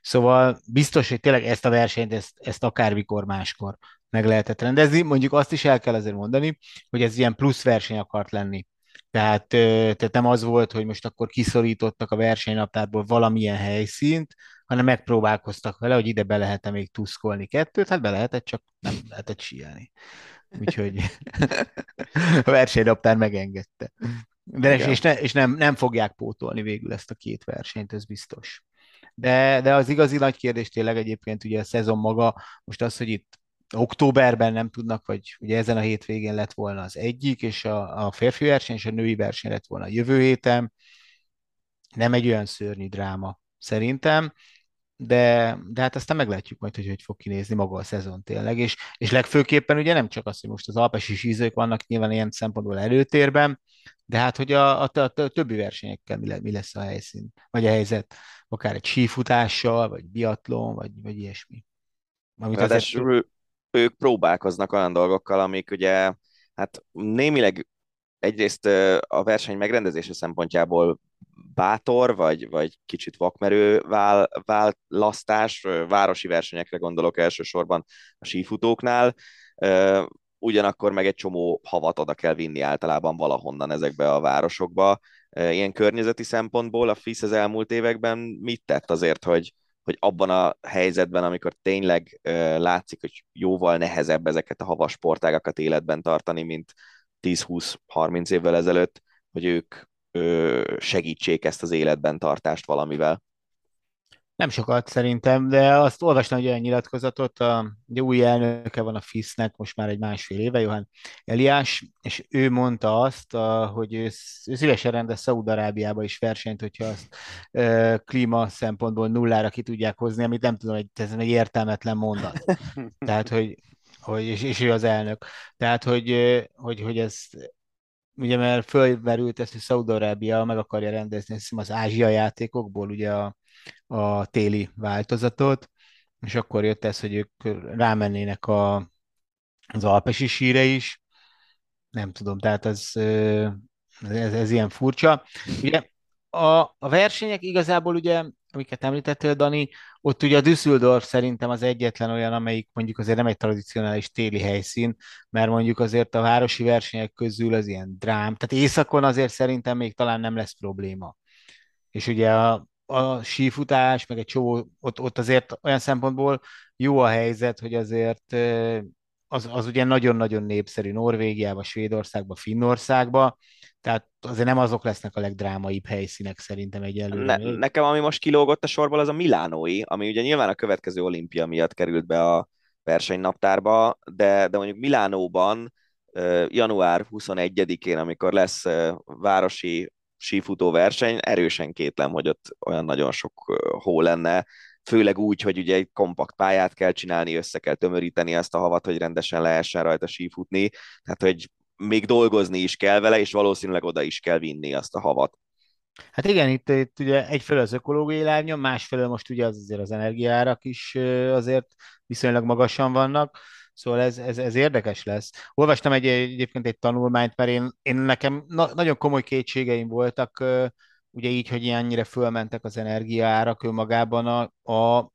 [SPEAKER 4] Szóval biztos, hogy tényleg ezt a versenyt, ezt, ezt akármikor máskor meg lehetett rendezni. Mondjuk azt is el kell azért mondani, hogy ez ilyen plusz verseny akart lenni. Tehát, tehát nem az volt, hogy most akkor kiszorítottak a versenynaptárból valamilyen helyszínt, hanem megpróbálkoztak vele, hogy ide be lehet-e még tuszkolni kettőt, hát be lehetett, csak nem lehetett síelni. Úgyhogy a versenynaptár megengedte. De és, és, ne, és nem, nem fogják pótolni végül ezt a két versenyt, ez biztos. De, de az igazi nagy kérdés tényleg egyébként ugye a szezon maga, most az, hogy itt októberben nem tudnak, vagy ugye ezen a hétvégén lett volna az egyik, és a, a férfi verseny és a női verseny lett volna a jövő héten. Nem egy olyan szörnyű dráma szerintem, de, de hát aztán meglátjuk majd, hogy hogy fog kinézni maga a szezon tényleg, és, és legfőképpen ugye nem csak az, hogy most az alpesi sízők vannak nyilván ilyen szempontból előtérben, de hát, hogy a, a, a, többi versenyekkel mi, le, mi lesz a helyszín, vagy a helyzet, akár egy sífutással, vagy biatlon, vagy, vagy ilyesmi.
[SPEAKER 2] Amit Ráadásul azért ők próbálkoznak olyan dolgokkal, amik ugye hát némileg egyrészt a verseny megrendezése szempontjából bátor, vagy, vagy kicsit vakmerő vál, választás, városi versenyekre gondolok elsősorban a sífutóknál, ugyanakkor meg egy csomó havat oda kell vinni általában valahonnan ezekbe a városokba. Ilyen környezeti szempontból a FISZ az elmúlt években mit tett azért, hogy, hogy abban a helyzetben, amikor tényleg ö, látszik, hogy jóval nehezebb ezeket a havas sportágakat életben tartani, mint 10-20-30 évvel ezelőtt, hogy ők ö, segítsék ezt az életben tartást valamivel.
[SPEAKER 4] Nem sokat szerintem, de azt olvastam egy olyan nyilatkozatot, a, ugye új elnöke van a FIS-nek most már egy másfél éve, Johan Eliás, és ő mondta azt, a, hogy ő, ő szívesen rendez Szaúd-Arábiába is versenyt, hogyha azt e, klíma szempontból nullára ki tudják hozni, amit nem tudom, hogy ez egy értelmetlen mondat. Tehát, hogy, hogy és, és ő az elnök. Tehát, hogy, hogy, hogy ez ugye mert fölmerült ezt, hogy Szaúd-Arábia meg akarja rendezni az Ázsia játékokból, ugye a, a téli változatot, és akkor jött ez, hogy ők rámennének a, az alpesi síre is. Nem tudom, tehát ez, ez, ez ilyen furcsa. Ugye a, a versenyek igazából ugye, amiket említettél, Dani, ott ugye a Düsseldorf szerintem az egyetlen olyan, amelyik mondjuk azért nem egy tradicionális téli helyszín, mert mondjuk azért a városi versenyek közül az ilyen drám, tehát északon azért szerintem még talán nem lesz probléma. És ugye a, a sífutás, meg egy csomó, ott, ott azért olyan szempontból jó a helyzet, hogy azért az, az ugye nagyon-nagyon népszerű Norvégiába, Svédországba, Finnországba, tehát azért nem azok lesznek a legdrámaibb helyszínek szerintem egyelőre.
[SPEAKER 2] Ne, nekem ami most kilógott a sorból, az a Milánói, ami ugye nyilván a következő olimpia miatt került be a versenynaptárba, de, de mondjuk Milánóban január 21-én, amikor lesz városi sífutó verseny, erősen kétlem, hogy ott olyan nagyon sok hó lenne, főleg úgy, hogy ugye egy kompakt pályát kell csinálni, össze kell tömöríteni ezt a havat, hogy rendesen lehessen rajta sífutni, tehát hogy még dolgozni is kell vele, és valószínűleg oda is kell vinni azt a havat.
[SPEAKER 4] Hát igen, itt, itt ugye egyfelől az ökológiai lábnyom, másfelől most ugye az, azért az energiárak is azért viszonylag magasan vannak, Szóval ez, ez, ez érdekes lesz. Olvastam egy, egyébként egy tanulmányt, mert én, én nekem na, nagyon komoly kétségeim voltak, ugye így, hogy ilyennyire fölmentek az energiaárak önmagában a, a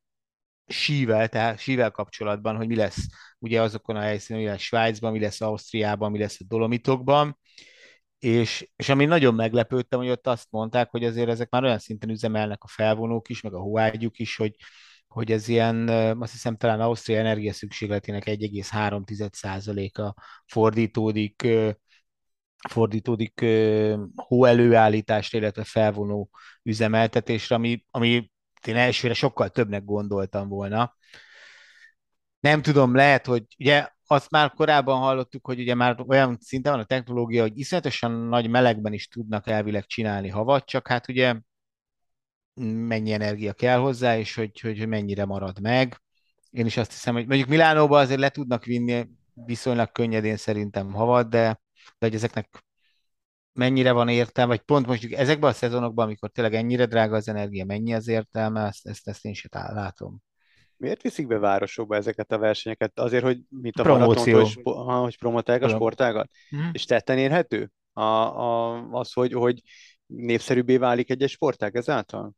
[SPEAKER 4] sível, tehát sível kapcsolatban, hogy mi lesz ugye azokon a helyszínen, mi lesz Svájcban, mi lesz Ausztriában, mi lesz a Dolomitokban, és, és ami nagyon meglepődtem, hogy ott azt mondták, hogy azért ezek már olyan szinten üzemelnek a felvonók is, meg a hóágyuk is, hogy, hogy ez ilyen, azt hiszem talán Ausztria energia szükségletének 1,3%-a fordítódik fordítódik hó előállításra, illetve felvonó üzemeltetésre, ami, ami én elsőre sokkal többnek gondoltam volna. Nem tudom, lehet, hogy ugye azt már korábban hallottuk, hogy ugye már olyan szinten van a technológia, hogy iszonyatosan nagy melegben is tudnak elvileg csinálni havat, csak hát ugye mennyi energia kell hozzá, és hogy, hogy, hogy mennyire marad meg. Én is azt hiszem, hogy mondjuk Milánóba azért le tudnak vinni viszonylag könnyedén szerintem havat, de, de hogy ezeknek mennyire van értelme, vagy pont most ezekben a szezonokban, amikor tényleg ennyire drága az energia, mennyi az értelme, ezt, ezt, ezt én sem látom.
[SPEAKER 3] Miért viszik be városokba ezeket a versenyeket? Azért, hogy mint a
[SPEAKER 4] Promóció.
[SPEAKER 3] Maraton, hogy promotálják a sportágat? Mm. És tetten érhető? A, a, az, hogy, hogy népszerűbbé válik egy-egy sportág ezáltal?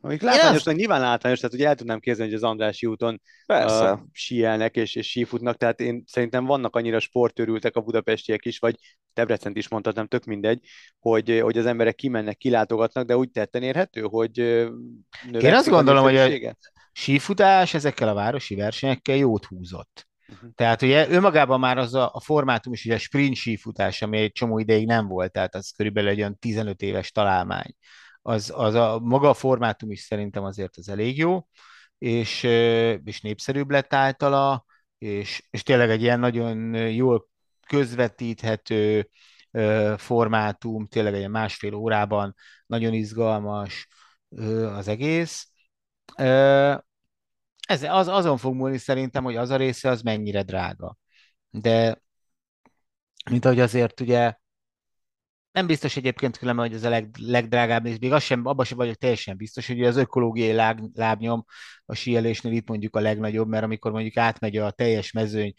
[SPEAKER 3] Amik látványos, azt... nyilván látványos, tehát ugye el tudnám képzelni, hogy az Andrási úton Persze. Uh, síelnek és, és sífutnak, tehát én szerintem vannak annyira sportörültek a budapestiek is, vagy Debrecent is mondhatnám, tök mindegy, hogy, hogy az emberek kimennek, kilátogatnak, de úgy tetten érhető, hogy
[SPEAKER 4] Én azt gondolom, hogy a sífutás ezekkel a városi versenyekkel jót húzott. Uh-huh. Tehát ugye önmagában már az a, a formátum is, ugye a sprint sífutás, ami egy csomó ideig nem volt, tehát az körülbelül egy olyan 15 éves találmány az, az a maga a formátum is szerintem azért az elég jó, és, és népszerűbb lett általa, és, és tényleg egy ilyen nagyon jól közvetíthető formátum, tényleg egy másfél órában nagyon izgalmas az egész. Ez, az, azon fog múlni szerintem, hogy az a része az mennyire drága. De mint ahogy azért ugye nem biztos egyébként különben, hogy ez a leg, legdrágább, és még az sem, abban sem vagyok teljesen biztos, hogy az ökológiai láb, lábnyom a síelésnél itt mondjuk a legnagyobb, mert amikor mondjuk átmegy a teljes mezőny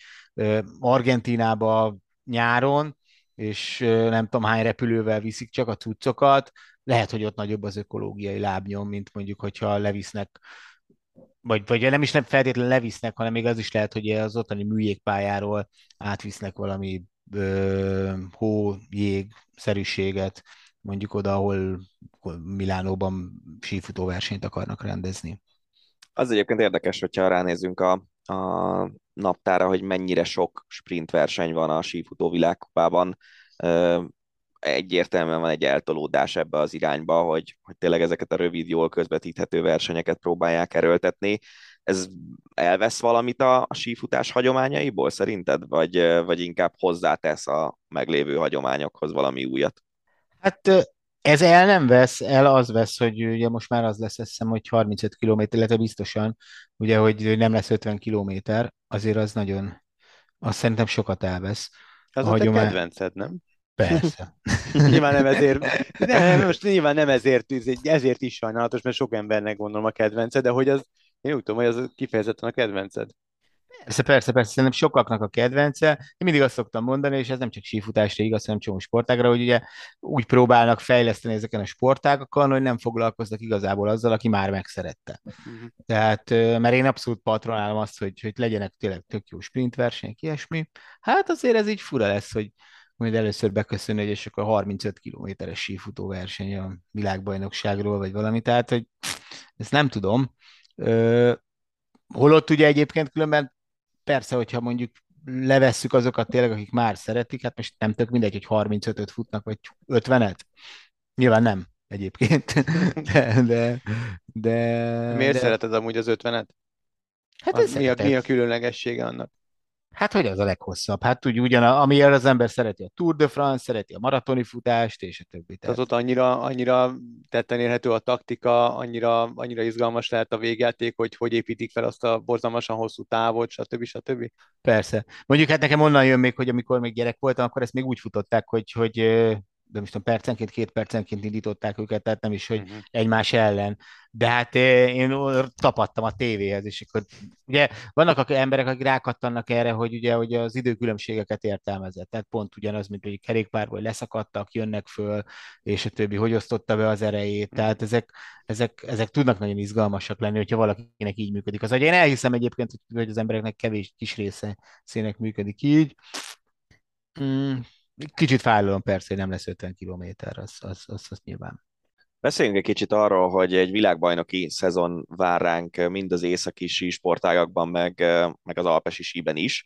[SPEAKER 4] Argentinába nyáron, és nem tudom hány repülővel viszik csak a cuccokat, lehet, hogy ott nagyobb az ökológiai lábnyom, mint mondjuk, hogyha levisznek vagy, vagy nem is nem feltétlenül levisznek, hanem még az is lehet, hogy az ottani műjégpályáról átvisznek valami hó, jég szerűséget, mondjuk oda, ahol Milánóban sífutóversenyt akarnak rendezni.
[SPEAKER 2] Az egyébként érdekes, hogyha ránézünk a, a naptára, hogy mennyire sok sprint verseny van a sífutó világkupában. Egyértelműen van egy eltolódás ebbe az irányba, hogy, hogy tényleg ezeket a rövid, jól közvetíthető versenyeket próbálják erőltetni. Ez elvesz valamit a, a sífutás hagyományaiból szerinted, vagy, vagy inkább hozzátesz a meglévő hagyományokhoz valami újat?
[SPEAKER 4] Hát ez el nem vesz, el az vesz, hogy ugye most már az lesz, hiszem, hogy 35 km, illetve biztosan, ugye, hogy nem lesz 50 km, azért az nagyon, azt szerintem sokat elvesz.
[SPEAKER 3] Az a, a hagyomány... kedvenced, nem?
[SPEAKER 4] Persze.
[SPEAKER 3] nyilván nem ezért, nem, most nyilván nem ezért, ezért is sajnálatos, mert sok embernek gondolom a kedvence, de hogy az, én úgy tudom, hogy az kifejezetten a kedvenced.
[SPEAKER 4] Persze, persze, persze, szerintem sokaknak a kedvence. Én mindig azt szoktam mondani, és ez nem csak sífutásra igaz, hanem csomó sportágra, hogy ugye úgy próbálnak fejleszteni ezeken a sportágakon, hogy nem foglalkoznak igazából azzal, aki már megszerette. Uh-huh. Tehát, mert én abszolút patronálom azt, hogy, hogy legyenek tényleg tök jó sprint versenyek, ilyesmi. Hát azért ez így fura lesz, hogy majd először beköszönni, hogy és akkor 35 kilométeres sífutó verseny a világbajnokságról, vagy valami, tehát, hogy ezt nem tudom. holott ugye egyébként különben persze, hogyha mondjuk levesszük azokat tényleg, akik már szeretik, hát most nem tök mindegy, hogy 35-öt futnak, vagy 50-et. Nyilván nem egyébként. De, de, de
[SPEAKER 3] Miért de... szereted amúgy az 50-et? Hát az mi, a, mi a különlegessége annak?
[SPEAKER 4] Hát hogy az a leghosszabb? Hát úgy ugyan, ami az ember szereti a Tour de France, szereti a maratoni futást, és a többi.
[SPEAKER 3] Tehát ott annyira, annyira tetten érhető a taktika, annyira, annyira izgalmas lehet a végjáték, hogy hogy építik fel azt a borzalmasan hosszú távot, stb. stb.
[SPEAKER 4] Persze. Mondjuk hát nekem onnan jön még, hogy amikor még gyerek voltam, akkor ezt még úgy futották, hogy, hogy de most tudom, percenként, két percenként indították őket, tehát nem is, hogy uh-huh. egymás ellen. De hát eh, én tapadtam a tévéhez, és akkor ugye vannak emberek, akik rákattannak erre, hogy ugye hogy az időkülönbségeket értelmezett. Tehát pont ugyanaz, mint hogy kerékpárból leszakadtak, jönnek föl, és a többi, hogy osztotta be az erejét. Tehát ezek, ezek, ezek tudnak nagyon izgalmasak lenni, hogyha valakinek így működik az agy. Én elhiszem egyébként, hogy az embereknek kevés kis része szének működik így. Mm, Kicsit fájlom persze, hogy nem lesz 50 kilométer, az, az, az, az nyilván.
[SPEAKER 2] Beszéljünk egy kicsit arról, hogy egy világbajnoki szezon vár ránk mind az északi sportágakban, meg, meg az alpesi síben is.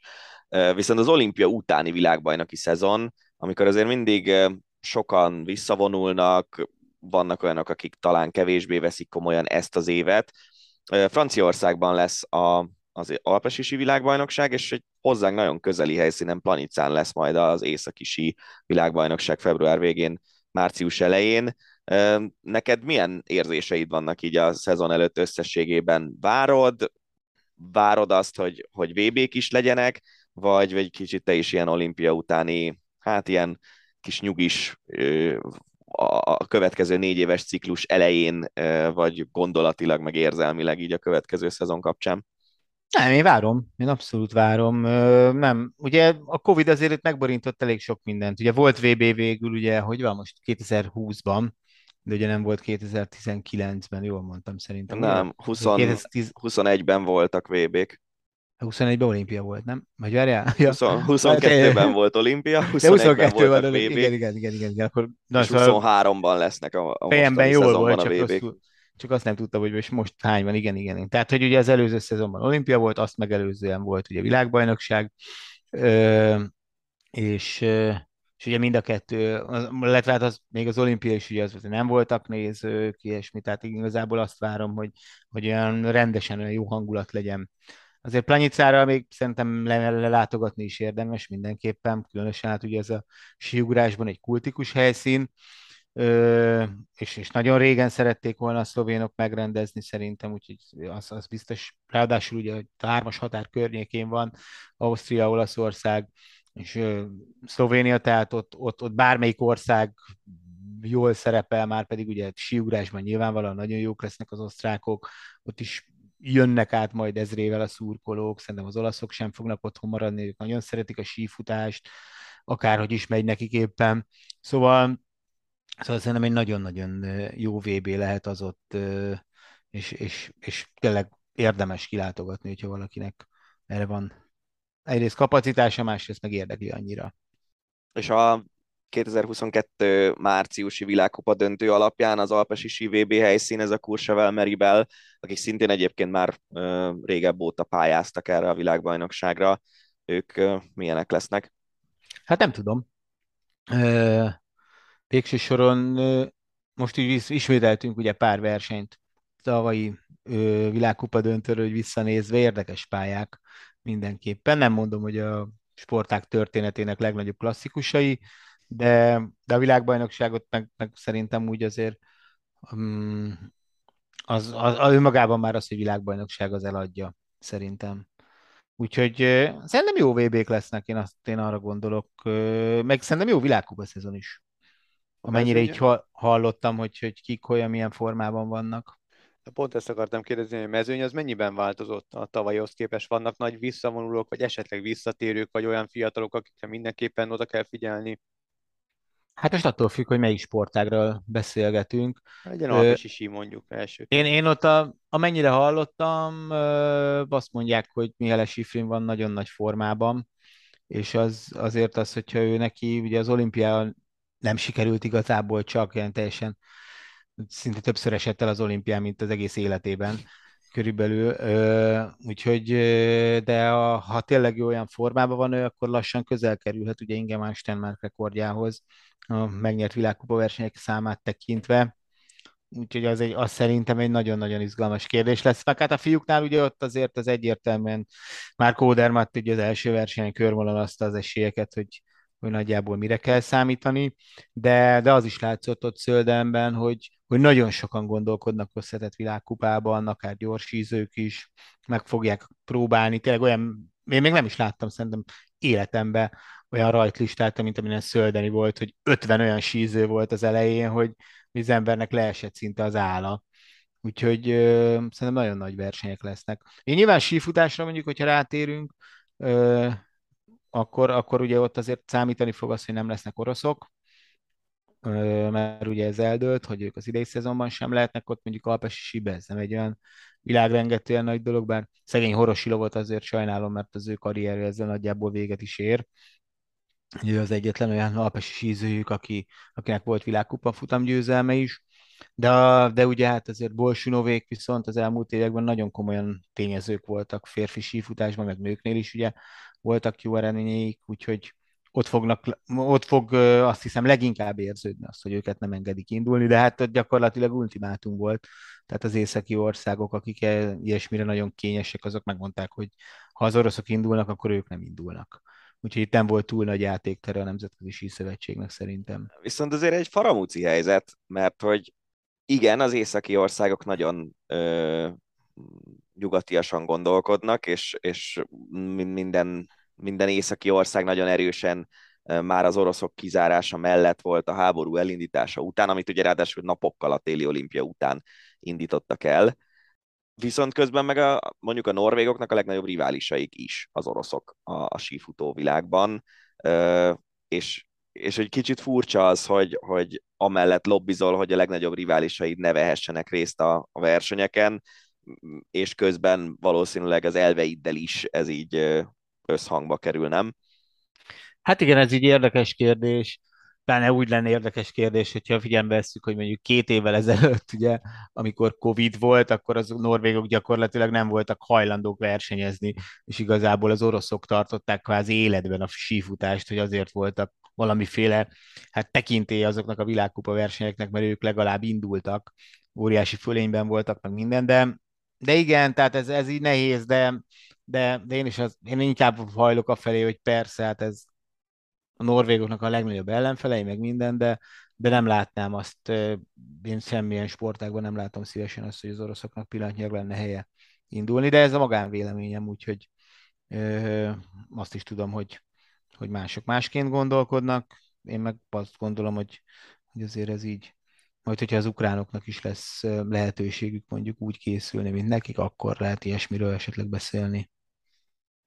[SPEAKER 2] Viszont az olimpia utáni világbajnoki szezon, amikor azért mindig sokan visszavonulnak, vannak olyanok, akik talán kevésbé veszik komolyan ezt az évet. Franciaországban lesz a az Alpesisi világbajnokság, és egy hozzánk nagyon közeli helyszínen Planicán lesz majd az északi sí világbajnokság február végén, március elején. Neked milyen érzéseid vannak így a szezon előtt összességében? Várod, várod azt, hogy, hogy VB-k is legyenek, vagy, vagy kicsit te is ilyen olimpia utáni, hát ilyen kis nyugis a következő négy éves ciklus elején, vagy gondolatilag, meg érzelmileg így a következő szezon kapcsán?
[SPEAKER 4] Nem, én várom, én abszolút várom. Nem, ugye a Covid azért itt megborintott elég sok mindent. Ugye volt VB végül, ugye, hogy van most 2020-ban, de ugye nem volt 2019-ben, jól mondtam szerintem.
[SPEAKER 2] Nem, 20, 2010... 21-ben voltak VB-k.
[SPEAKER 4] 21-ben olimpia volt, nem? Vagy várjál? Ja.
[SPEAKER 2] 22-ben volt olimpia, 21-ben voltak VB.
[SPEAKER 4] Igen, igen, igen, igen, igen. Akkor,
[SPEAKER 2] na, és 23-ban lesznek a, a
[SPEAKER 4] fejemben jól volt, csak rosszul, csak azt nem tudta, hogy most hány van, igen, igen. Tehát, hogy ugye az előző szezonban olimpia volt, azt megelőzően volt ugye világbajnokság, ö, és, és ugye mind a kettő, illetve hát az, még az olimpia is ugye az, hogy nem voltak nézők, ilyesmi, tehát igazából azt várom, hogy, hogy olyan rendesen olyan jó hangulat legyen. Azért Planyicára még szerintem lelátogatni is érdemes mindenképpen, különösen hát ugye ez a síugrásban egy kultikus helyszín, és, és nagyon régen szerették volna a szlovénok megrendezni szerintem, úgyhogy az, az biztos, ráadásul ugye a hármas határ környékén van, Ausztria, Olaszország, és Szlovénia, tehát ott, ott, ott bármelyik ország jól szerepel, már pedig ugye síugrásban nyilvánvalóan nagyon jók lesznek az osztrákok, ott is jönnek át majd ezrével a szurkolók, szerintem az olaszok sem fognak otthon maradni, ők nagyon szeretik a sífutást, akárhogy is megy nekik éppen. Szóval Szóval szerintem egy nagyon-nagyon jó VB lehet az ott, és, és, és tényleg érdemes kilátogatni, hogyha valakinek erre van egyrészt kapacitása, másrészt meg érdekli annyira.
[SPEAKER 2] És a 2022 márciusi világkupa döntő alapján az Alpesi VB helyszín, ez a Courchevel Meribel, akik szintén egyébként már ö, régebb óta pályáztak erre a világbajnokságra. Ők ö, milyenek lesznek?
[SPEAKER 4] Hát nem tudom. Ö, végső soron most így ismételtünk ugye pár versenyt, tavalyi világkupa döntőről, hogy visszanézve érdekes pályák mindenképpen. Nem mondom, hogy a sporták történetének legnagyobb klasszikusai, de, de a világbajnokságot meg, meg szerintem úgy azért um, az, az, az önmagában már az, hogy világbajnokság az eladja, szerintem. Úgyhogy szerintem jó VB-k lesznek, én, azt, én arra gondolok. Meg szerintem jó világkupa szezon is. Amennyire így hallottam, hogy, hogy kik olyan milyen formában vannak.
[SPEAKER 3] Pont ezt akartam kérdezni, hogy a mezőny az mennyiben változott a tavalyhoz képest? Vannak nagy visszavonulók, vagy esetleg visszatérők, vagy olyan fiatalok, akikre mindenképpen oda kell figyelni?
[SPEAKER 4] Hát most attól függ, hogy melyik sportágról beszélgetünk.
[SPEAKER 3] Legyen alpesi mondjuk első.
[SPEAKER 4] Én, én ott, a, amennyire hallottam, azt mondják, hogy Mihály Sifrin van nagyon nagy formában, és az azért az, hogyha ő neki ugye az olimpián nem sikerült igazából csak ilyen teljesen szinte többször esett el az olimpián, mint az egész életében körülbelül. Úgyhogy, de a, ha tényleg olyan formában van ő, akkor lassan közel kerülhet ugye Ingemar Stenmark rekordjához a megnyert világkupa versenyek számát tekintve. Úgyhogy az, egy, az szerintem egy nagyon-nagyon izgalmas kérdés lesz. Meg hát a fiúknál ugye ott azért az egyértelműen már Kódermatt ugye az első versenyen körvonalazta az esélyeket, hogy, hogy nagyjából mire kell számítani, de, de az is látszott ott Szöldenben, hogy, hogy nagyon sokan gondolkodnak összetett világkupában, akár gyorsízők is, meg fogják próbálni, tényleg olyan, én még nem is láttam szerintem életemben olyan rajtlistát, mint amilyen Szöldeni volt, hogy 50 olyan síző volt az elején, hogy az embernek leesett szinte az álla. Úgyhogy ö, szerintem nagyon nagy versenyek lesznek. Én nyilván sífutásra mondjuk, hogyha rátérünk, ö, akkor, akkor ugye ott azért számítani fog az, hogy nem lesznek oroszok, mert ugye ez eldőlt, hogy ők az idei szezonban sem lehetnek ott, mondjuk Alpesi Sibe, ez nem egy olyan világrengetően nagy dolog, bár szegény Horosilovot azért sajnálom, mert az ő karrierje ezzel nagyjából véget is ér. Ő az egyetlen olyan alpesi sízőjük, aki, akinek volt világkupa futamgyőzelme is. De, de ugye hát azért Bolsunovék viszont az elmúlt években nagyon komolyan tényezők voltak férfi sífutásban, meg nőknél is ugye voltak jó eredményeik, úgyhogy ott, fognak, ott fog azt hiszem leginkább érződni azt, hogy őket nem engedik indulni, de hát ott gyakorlatilag ultimátum volt. Tehát az északi országok, akik ilyesmire nagyon kényesek, azok megmondták, hogy ha az oroszok indulnak, akkor ők nem indulnak. Úgyhogy itt nem volt túl nagy játéktere a Nemzetközi Síszövetségnek szerintem.
[SPEAKER 2] Viszont azért egy faramúci helyzet, mert hogy igen, az északi országok nagyon ö, nyugatiasan gondolkodnak, és, és minden minden északi ország nagyon erősen már az oroszok kizárása mellett volt a háború elindítása után, amit ugye ráadásul napokkal a téli olimpia után indítottak el. Viszont közben meg a, mondjuk a norvégoknak a legnagyobb riválisaik is az oroszok a, a sífutó világban, és, és egy kicsit furcsa az, hogy, hogy amellett lobbizol, hogy a legnagyobb riválisaid ne vehessenek részt a, a versenyeken, és közben valószínűleg az elveiddel is ez így összhangba kerül, nem?
[SPEAKER 4] Hát igen, ez így érdekes kérdés. Pláne úgy lenne érdekes kérdés, hogyha figyelembe vesszük, hogy mondjuk két évvel ezelőtt, ugye, amikor Covid volt, akkor az norvégok gyakorlatilag nem voltak hajlandók versenyezni, és igazából az oroszok tartották kvázi életben a sífutást, hogy azért voltak valamiféle hát tekintély azoknak a világkupa versenyeknek, mert ők legalább indultak, óriási fölényben voltak, meg minden, de, de igen, tehát ez, ez így nehéz, de de, de én is az, én inkább hajlok a felé, hogy persze, hát ez a norvégoknak a legnagyobb ellenfelei, meg minden, de, de nem látnám azt, én semmilyen sportágban nem látom szívesen azt, hogy az oroszoknak pillanatnyilag lenne helye indulni, de ez a magánvéleményem, úgyhogy ö, azt is tudom, hogy, hogy mások másként gondolkodnak, én meg azt gondolom, hogy, hogy azért ez így, majd hogyha az ukránoknak is lesz lehetőségük mondjuk úgy készülni, mint nekik, akkor lehet ilyesmiről esetleg beszélni.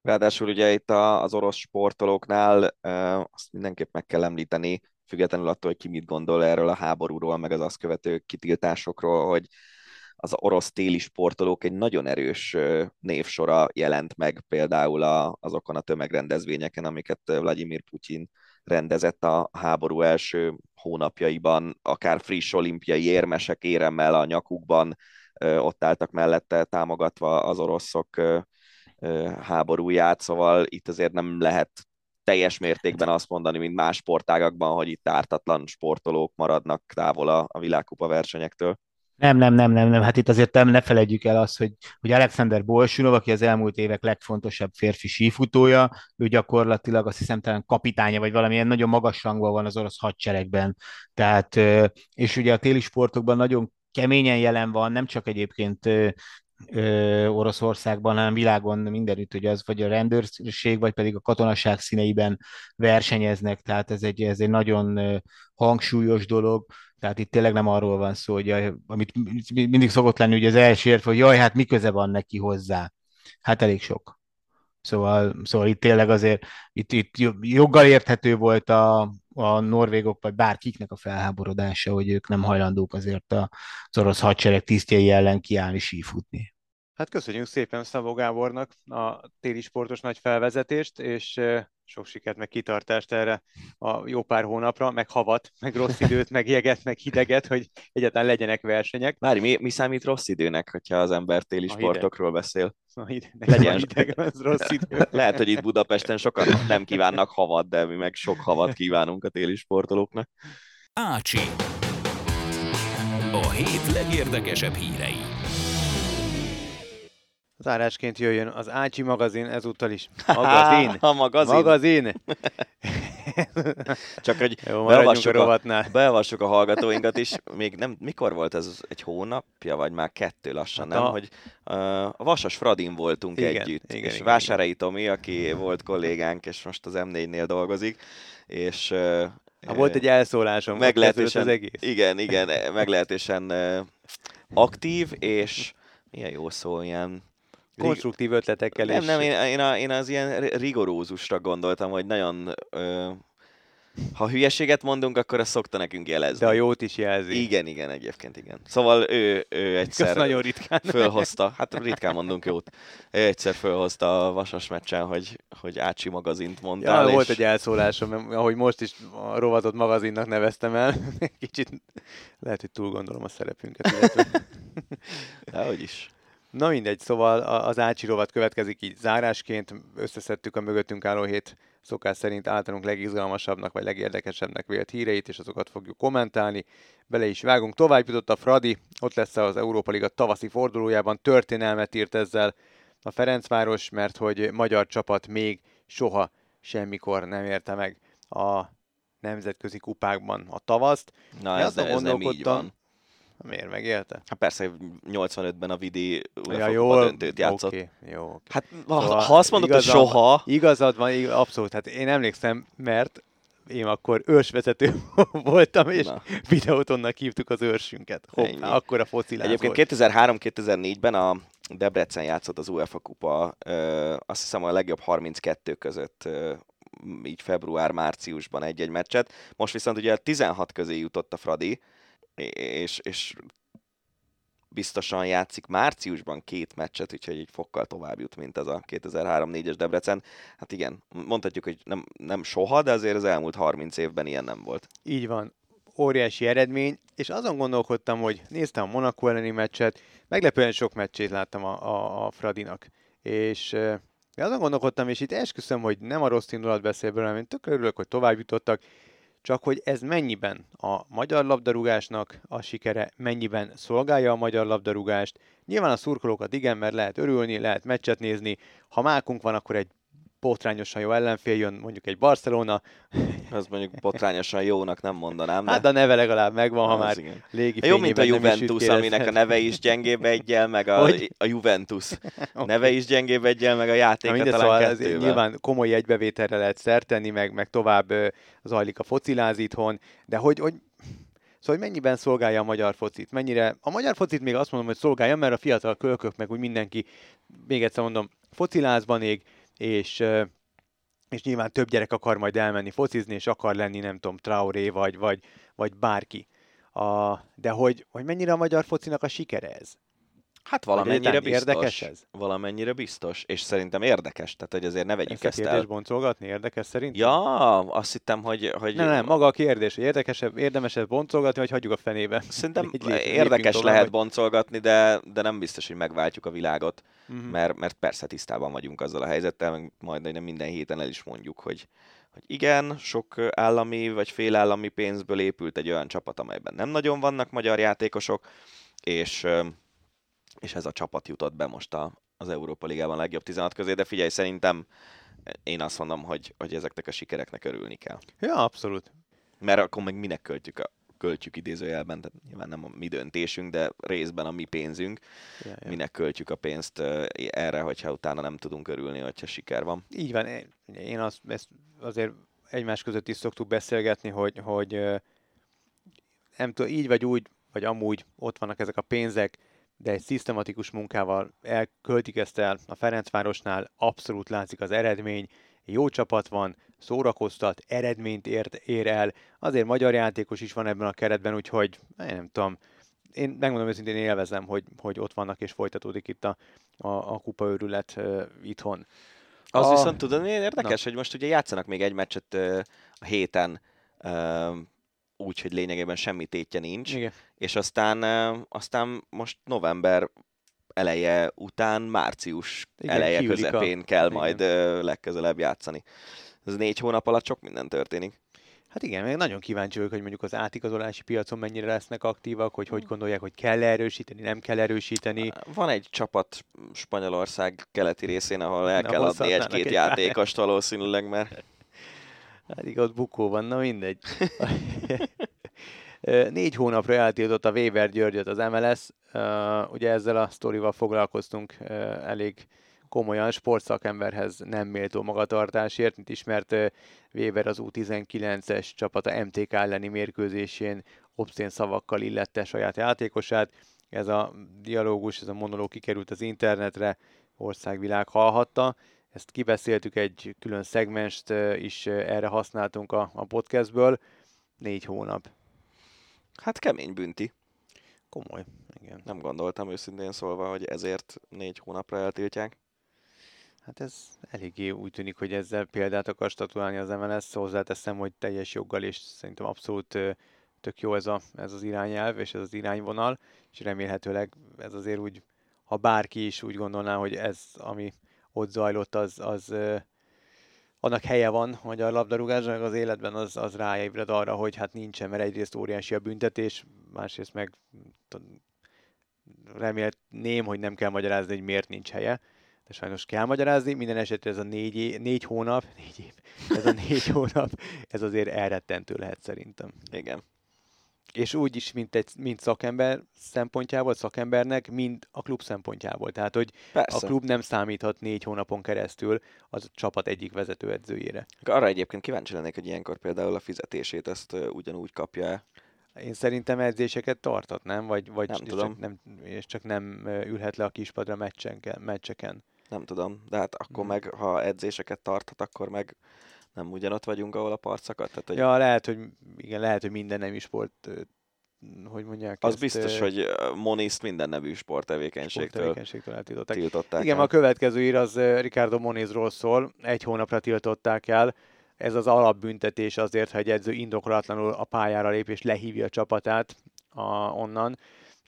[SPEAKER 2] Ráadásul ugye itt az orosz sportolóknál azt mindenképp meg kell említeni, függetlenül attól, hogy ki mit gondol erről a háborúról, meg az azt követő kitiltásokról, hogy az orosz téli sportolók egy nagyon erős névsora jelent meg például azokon a tömegrendezvényeken, amiket Vladimir Putyin rendezett a háború első hónapjaiban, akár friss olimpiai érmesek éremmel a nyakukban, ott álltak mellette támogatva az oroszok háborúját, szóval itt azért nem lehet teljes mértékben azt mondani, mint más sportágakban, hogy itt ártatlan sportolók maradnak távol a, a világkupa versenyektől.
[SPEAKER 4] Nem, nem, nem, nem, nem. Hát itt azért nem, ne felejtjük el azt, hogy, hogy Alexander Bolsunov, aki az elmúlt évek legfontosabb férfi sífutója, ő gyakorlatilag azt hiszem talán kapitánya, vagy valamilyen nagyon magas rangban van az orosz hadseregben. Tehát, és ugye a téli sportokban nagyon keményen jelen van, nem csak egyébként ö, Oroszországban, hanem világon mindenütt, hogy az vagy a rendőrség, vagy pedig a katonaság színeiben versenyeznek, tehát ez egy, ez egy nagyon hangsúlyos dolog, tehát itt tényleg nem arról van szó, hogy amit mindig szokott lenni, hogy az első érv, hogy jaj, hát mi van neki hozzá. Hát elég sok. Szóval, szóval itt tényleg azért itt, itt joggal érthető volt a, a norvégok, vagy bárkiknek a felháborodása, hogy ők nem hajlandók azért az orosz hadsereg tisztjei ellen kiállni sífutni.
[SPEAKER 3] Hát köszönjük szépen Szabó Gábornak a téli sportos nagy felvezetést, és sok sikert, meg kitartást erre a jó pár hónapra, meg havat, meg rossz időt, meg jeget, meg hideget, hogy egyáltalán legyenek versenyek.
[SPEAKER 2] Mári, mi, mi számít rossz időnek, hogyha az ember téli a sportokról hideg. beszél?
[SPEAKER 3] A hideg, Legyen. hideg, az rossz idő.
[SPEAKER 2] Lehet, hogy itt Budapesten sokan nem kívánnak havat, de mi meg sok havat kívánunk a téli sportolóknak.
[SPEAKER 1] Ácsi. A hét legérdekesebb hírei.
[SPEAKER 3] Zárásként jöjjön az Ácsi magazin ezúttal is. Magazin.
[SPEAKER 2] a magazin.
[SPEAKER 3] Magazin.
[SPEAKER 2] Csak hogy Jó, beavassuk, a, beavassuk a hallgatóinkat is. Még nem, mikor volt ez? Egy hónapja, vagy már kettő lassan, hát nem? A... Hogy uh, a Vasas Fradin voltunk igen, együtt. Igen, és igen, Vásárhelyi igen. Tomi, aki volt kollégánk, és most az M4-nél dolgozik, és uh,
[SPEAKER 3] Ha volt egy elszólásom, meglehetősen, az egész.
[SPEAKER 2] Igen, igen, meglehetősen aktív, és milyen jó szó, ilyen
[SPEAKER 3] konstruktív ötletekkel
[SPEAKER 2] nem, is. Nem, én, én, a, én az ilyen rigorózusra gondoltam, hogy nagyon... Ö, ha hülyeséget mondunk, akkor azt szokta nekünk jelezni.
[SPEAKER 3] De a jót is jelzi.
[SPEAKER 2] Igen, igen, egyébként igen. Szóval ő, ő egyszer
[SPEAKER 3] Kösz nagyon ritkán.
[SPEAKER 2] fölhozta, hát ritkán mondunk jót, ő egyszer fölhozta a Vasas meccsen, hogy, hogy Ácsi magazint mondtál.
[SPEAKER 3] Ja, és... volt egy elszólásom, ahogy most is a rovatot magazinnak neveztem el. Kicsit lehet, hogy túl gondolom a szerepünket.
[SPEAKER 2] Dehogy is.
[SPEAKER 3] Na mindegy, szóval az Ácsi rovat következik így zárásként, összeszedtük a mögöttünk álló hét szokás szerint általunk legizgalmasabbnak vagy legérdekesebbnek vélt híreit, és azokat fogjuk kommentálni. Bele is vágunk. Tovább jutott a Fradi, ott lesz az Európa Liga tavaszi fordulójában, történelmet írt ezzel a Ferencváros, mert hogy magyar csapat még soha semmikor nem érte meg a nemzetközi kupákban a tavaszt.
[SPEAKER 2] Na, ez, ez nem így van.
[SPEAKER 3] Miért megélte?
[SPEAKER 2] Hát persze, 85-ben a Vidi ja, jó, döntőt játszott. Okay,
[SPEAKER 3] jó, okay.
[SPEAKER 2] Hát ha, szóval ha azt mondod, hogy soha...
[SPEAKER 3] Igazad van, igaz, abszolút. Hát én emlékszem, mert én akkor ősvezető voltam, és Na. videótonnak hívtuk az őrsünket. Hoppá, akkor a fociláz
[SPEAKER 2] Egyébként 2003-2004-ben a Debrecen játszott az UEFA kupa, ö, azt hiszem a legjobb 32 között ö, így február-márciusban egy-egy meccset. Most viszont ugye 16 közé jutott a Fradi, és, és biztosan játszik márciusban két meccset, úgyhogy egy fokkal tovább jut, mint ez a 2003-4-es Debrecen. Hát igen, mondhatjuk, hogy nem, nem soha, de azért az elmúlt 30 évben ilyen nem volt.
[SPEAKER 3] Így van. Óriási eredmény, és azon gondolkodtam, hogy néztem a Monaco elleni meccset, meglepően sok meccsét láttam a, a, a Fradinak, és uh, azon gondolkodtam, és itt esküszöm, hogy nem a rossz indulat beszél belőle, hanem tök örülök, hogy tovább jutottak, csak hogy ez mennyiben a magyar labdarúgásnak a sikere, mennyiben szolgálja a magyar labdarúgást. Nyilván a szurkolókat igen, mert lehet örülni, lehet meccset nézni. Ha mákunk van, akkor egy botrányosan jó ellenfél jön, mondjuk egy Barcelona.
[SPEAKER 2] Az mondjuk botrányosan jónak nem mondanám.
[SPEAKER 3] De... Hát a neve legalább megvan, ha már igen. légi
[SPEAKER 2] Jó, mint a Juventus, aminek a neve is gyengébb egyel, meg a, a Juventus okay. neve is gyengébb egyel, meg a játéka talán szóval
[SPEAKER 3] Nyilván komoly egybevételre lehet szert tenni, meg, meg tovább zajlik a fociláz itthon, de hogy, hogy Szóval hogy mennyiben szolgálja a magyar focit? Mennyire? A magyar focit még azt mondom, hogy szolgálja, mert a fiatal kölkök, meg úgy mindenki, még egyszer mondom, focilázban ég, és, és nyilván több gyerek akar majd elmenni focizni, és akar lenni, nem tudom, Traoré vagy, vagy, vagy bárki. A, de hogy, hogy mennyire a magyar focinak a sikere ez?
[SPEAKER 2] Hát valamennyire biztos.
[SPEAKER 3] érdekes ez?
[SPEAKER 2] Valamennyire biztos, és szerintem érdekes, tehát hogy azért ne vegyük
[SPEAKER 3] Ezt a
[SPEAKER 2] ezt
[SPEAKER 3] kérdést
[SPEAKER 2] el.
[SPEAKER 3] boncolgatni érdekes szerint?
[SPEAKER 2] Ja, azt hittem, hogy... hogy
[SPEAKER 3] Nem, nem, maga a kérdés, hogy érdekesebb, érdemesebb boncolgatni, vagy hagyjuk a fenébe?
[SPEAKER 2] Szerintem
[SPEAKER 3] Így
[SPEAKER 2] érdekes
[SPEAKER 3] tovább,
[SPEAKER 2] lehet
[SPEAKER 3] vagy-
[SPEAKER 2] boncolgatni, de, de nem biztos, hogy megváltjuk a világot,
[SPEAKER 3] Mhm.
[SPEAKER 2] mert, mert persze tisztában vagyunk azzal a helyzettel, meg majd nem minden héten el is mondjuk, hogy, hogy igen, sok állami vagy félállami pénzből épült egy olyan csapat, amelyben nem nagyon vannak magyar játékosok, és, és ez a csapat jutott be most a, az Európa Ligában a legjobb 16 közé, de figyelj, szerintem én azt mondom, hogy, hogy ezeknek a sikereknek örülni kell.
[SPEAKER 3] Ja, abszolút.
[SPEAKER 2] Mert akkor meg minek költjük, a, költjük idézőjelben, tehát nyilván nem a mi döntésünk, de részben a mi pénzünk,
[SPEAKER 3] Ja, ja.
[SPEAKER 2] minek költjük a pénzt ö, erre, hogyha utána nem tudunk örülni, hogyha siker van.
[SPEAKER 3] Így van, én- azt, ezt azért egymás között is szoktuk beszélgetni, hogy, hogy ö, nem tudom, így vagy úgy, vagy amúgy ott vannak ezek a pénzek, de egy szisztematikus munkával elköltik ezt el a Ferencvárosnál, abszolút látszik az eredmény, jó csapat van, szórakoztat, eredményt ér, ér el, azért magyar játékos is van ebben a keretben, úgyhogy én nem tudom, én megmondom őszintén élvezem, hogy, hogy ott vannak és folytatódik itt a, a, a kupaőrület uh, itthon.
[SPEAKER 2] Az
[SPEAKER 3] A-
[SPEAKER 2] viszont tudod, érdekes, hogy most ugye játszanak még egy meccset ö, a héten, ö, úgy, hogy lényegében semmi tétje nincs,
[SPEAKER 3] Igen.
[SPEAKER 2] és aztán, aztán most november eleje után március
[SPEAKER 3] Igen,
[SPEAKER 2] eleje
[SPEAKER 3] kiülik a-
[SPEAKER 2] közepén kell
[SPEAKER 3] igen.
[SPEAKER 2] majd ö, legközelebb játszani. Ez négy hónap alatt sok minden történik.
[SPEAKER 3] Hát igen, még nagyon kíváncsi vagyok, hogy mondjuk az átigazolási piacon mennyire lesznek aktívak, hogy hogy gondolják, hogy kell erősíteni, nem kell erősíteni.
[SPEAKER 2] Van egy csapat Spanyolország keleti részén, ahol el
[SPEAKER 3] Na,
[SPEAKER 2] kell adni egy-két
[SPEAKER 3] egy
[SPEAKER 2] játékost valószínűleg, mert
[SPEAKER 3] Hát igaz, bukó van, na mindegy. Négy hónapra eltiltott a Weber Györgyöt az MLS. Ugye ezzel a sztorival foglalkoztunk elég komolyan sportszakemberhez nem méltó magatartásért, mint ismert Weber az U19-es csapata MTK elleni mérkőzésén obszén szavakkal illette saját játékosát. Ez a dialógus, ez a monológ kikerült az internetre, országvilág hallhatta. Ezt kibeszéltük, egy külön szegmest is erre használtunk a, a podcastből. Négy hónap.
[SPEAKER 2] hát kemény bünti.
[SPEAKER 3] Komoly. Igen.
[SPEAKER 2] Nem gondoltam őszintén szólva, hogy ezért négy hónapra eltiltják.
[SPEAKER 3] Hát ez eléggé úgy tűnik, hogy ezzel példát akar statuálni az MLS. Hozzáteszem, hogy teljes joggal, és szerintem abszolút tök jó ez, a, ez az irányelv, és ez az irányvonal, és remélhetőleg ez azért úgy, ha bárki is úgy gondolná, hogy ez, ami ott zajlott, az, az annak helye van a magyar labdarúgásnak az életben, az, az ráébred arra, hogy hát nincsen, mert egyrészt óriási a büntetés, másrészt meg remélném, hogy nem kell magyarázni, hogy miért nincs helye, de sajnos kell magyarázni. Minden esetre ez a négy, é- négy hónap, négy év, ez a négy hónap, ez azért elrettentő lehet szerintem.
[SPEAKER 2] Igen.
[SPEAKER 3] És úgy is, mint, egy, mint szakember szempontjából, szakembernek, mint a klub szempontjából. Tehát, hogy
[SPEAKER 2] Persze.
[SPEAKER 3] a klub nem számíthat négy hónapon keresztül az a csapat egyik vezetőedzőjére.
[SPEAKER 2] Arra egyébként kíváncsi lennék, hogy ilyenkor például a fizetését ezt ö, ugyanúgy kapja-e.
[SPEAKER 3] Én szerintem edzéseket tartat, nem? Vagy, vagy
[SPEAKER 2] Nem
[SPEAKER 3] és
[SPEAKER 2] tudom.
[SPEAKER 3] Csak nem, és csak nem ülhet le a kispadra meccsenken, meccseken.
[SPEAKER 2] Nem tudom, de hát akkor
[SPEAKER 3] Mhm.
[SPEAKER 2] meg, ha edzéseket tartat, akkor meg nem ugyanott vagyunk, ahol a parcakat. Tehát, hogy
[SPEAKER 3] Ja, lehet, hogy igen, lehet, hogy minden nem is sport, hogy mondják
[SPEAKER 2] az
[SPEAKER 3] ezt,
[SPEAKER 2] biztos, hogy Moniszt minden nevű sporttevékenységtől
[SPEAKER 3] sporttevékenységtől eltiltották.
[SPEAKER 2] tiltották
[SPEAKER 3] Igen,
[SPEAKER 2] el.
[SPEAKER 3] a következő ír az Ricardo Monizról szól, egy hónapra tiltották el. Ez az alapbüntetés azért, ha egy edző indokolatlanul a pályára lép és lehívja a csapatát a, onnan.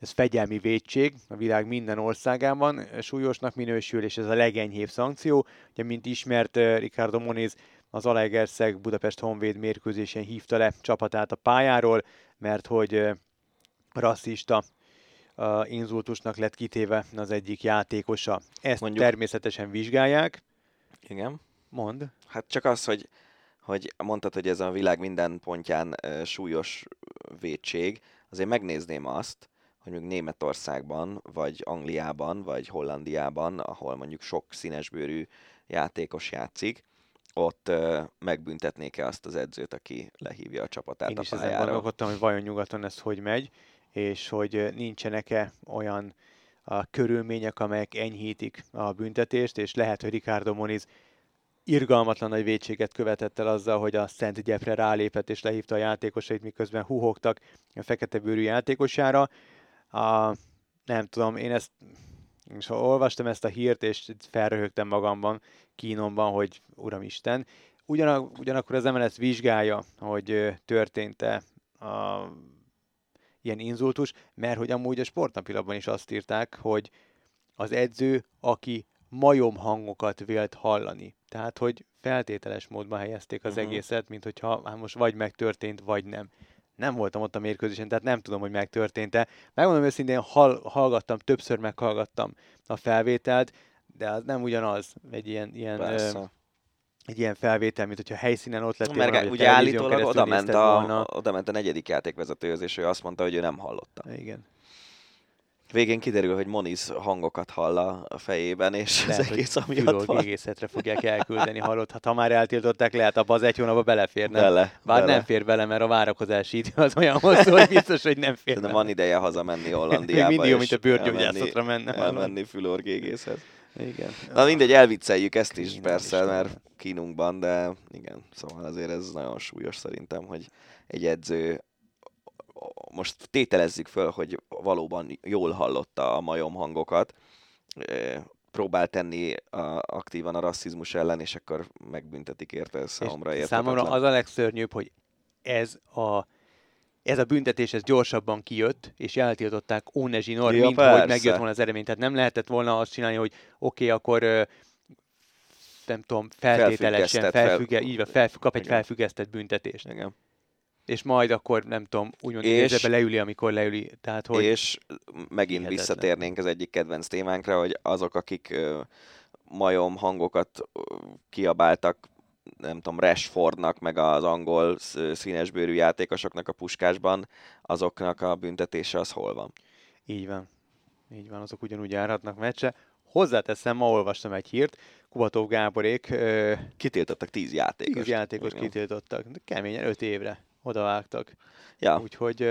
[SPEAKER 3] Ez fegyelmi védség a világ minden országában, súlyosnak minősül, és ez a legenyhébb szankció. Ugye, mint ismert, Ricardo Moniz az Alegerszeg Budapest Honvéd mérkőzésen hívta le csapatát a pályáról, mert hogy rasszista inzultusnak lett kitéve az egyik játékosa. Ezt
[SPEAKER 2] Mondjuk-
[SPEAKER 3] természetesen vizsgálják.
[SPEAKER 2] Igen.
[SPEAKER 3] Mond.
[SPEAKER 2] Hát csak az, hogy, hogy mondtad, hogy ez a világ minden pontján súlyos védség, azért megnézném azt, hogy mondjuk Németországban, vagy Angliában, vagy Hollandiában, ahol mondjuk sok színesbőrű játékos játszik, ott ö, megbüntetnék-e azt az edzőt, aki lehívja a csapatát
[SPEAKER 3] Én
[SPEAKER 2] a
[SPEAKER 3] is ezen
[SPEAKER 2] pályára.
[SPEAKER 3] gondolkodtam, hogy vajon nyugaton ez hogy megy, és hogy nincsenek-e olyan a körülmények, amelyek enyhítik a büntetést, és lehet, hogy Ricardo Moniz irgalmatlan nagy védséget követett el azzal, hogy a Szent Gyepre rálépett és lehívta a játékosait, miközben huhogtak a fekete bőrű játékosára. A, nem tudom, én ezt, és ha olvastam ezt a hírt, és felröhögtem magamban, kínomban, hogy Uramisten, Ugyanak, ugyanakkor az MLS vizsgálja, hogy történt-e a, ilyen inzultus, mert hogy amúgy a sportnapilapban is azt írták, hogy az edző, aki majom hangokat vélt hallani. Tehát, hogy feltételes módban helyezték az uh-huh. egészet, mint hogyha hát most vagy megtörtént, vagy nem. Nem voltam ott a mérkőzésen, tehát nem tudom, hogy megtörtént-e. Megmondom őszintén, hall, hallgattam, többször meghallgattam a felvételt, de az nem ugyanaz egy ilyen, ilyen ö, egy ilyen felvétel, mint hogyha helyszínen ott lettél
[SPEAKER 2] Mert volna, ugye állítólag oda ment, a, oda ment a negyedik játékvezetőhöz, és ő azt mondta, hogy ő nem hallotta.
[SPEAKER 3] Igen.
[SPEAKER 2] Végén kiderül, hogy Moniz hangokat hall a fejében, és Lehet, az egész amiatt
[SPEAKER 3] van. egészetre fogják elküldeni, hallott. Hát ha már eltiltották, lehet abba az egy hónapba beleférne.
[SPEAKER 2] Bele,
[SPEAKER 3] Bár
[SPEAKER 2] bele.
[SPEAKER 3] nem fér bele, mert a várakozási idő az olyan hosszú, hogy biztos, hogy nem fér.
[SPEAKER 2] De van ideje hazamenni Hollandiába.
[SPEAKER 3] Mindig jó, mint a bőrgyógyászatra menne.
[SPEAKER 2] Elmenni fülorgégészhez.
[SPEAKER 3] Igen.
[SPEAKER 2] Na mindegy, elvicceljük ezt is Kínom persze, is mert kínunkban, de igen, szóval azért ez nagyon súlyos szerintem, hogy egy edző most tételezzük föl, hogy valóban jól hallotta a majom hangokat, próbál tenni a, aktívan a rasszizmus ellen, és akkor megbüntetik érte számomra érte.
[SPEAKER 3] Számomra az a legszörnyűbb, hogy ez a ez a büntetés ez gyorsabban kijött, és eltiltották Ónezsi Nor, ja, mint persze. hogy megjött volna az eredmény. Tehát nem lehetett volna azt csinálni, hogy oké, okay, akkor nem tudom, feltételesen felfügge, fel... így van, felf, kap egy Igen. felfüggesztett büntetést.
[SPEAKER 2] Igen.
[SPEAKER 3] És majd akkor, nem tudom, úgymond és, leüli, amikor leüli. Tehát, hogy
[SPEAKER 2] és megint hihetetlen. visszatérnénk az egyik kedvenc témánkra, hogy azok, akik majom hangokat kiabáltak nem tudom, Rashfordnak, meg az angol színesbőrű játékosoknak a puskásban, azoknak a büntetése az hol van?
[SPEAKER 3] Így van. Így van, azok ugyanúgy járhatnak meccse. Hozzáteszem, ma olvastam egy hírt, Kubatov Gáborék... Ö...
[SPEAKER 2] Kitiltottak tíz játékos.
[SPEAKER 3] Tíz játékos kitiltottak. Keményen, öt évre odavágtak.
[SPEAKER 2] Ja.
[SPEAKER 3] Úgyhogy...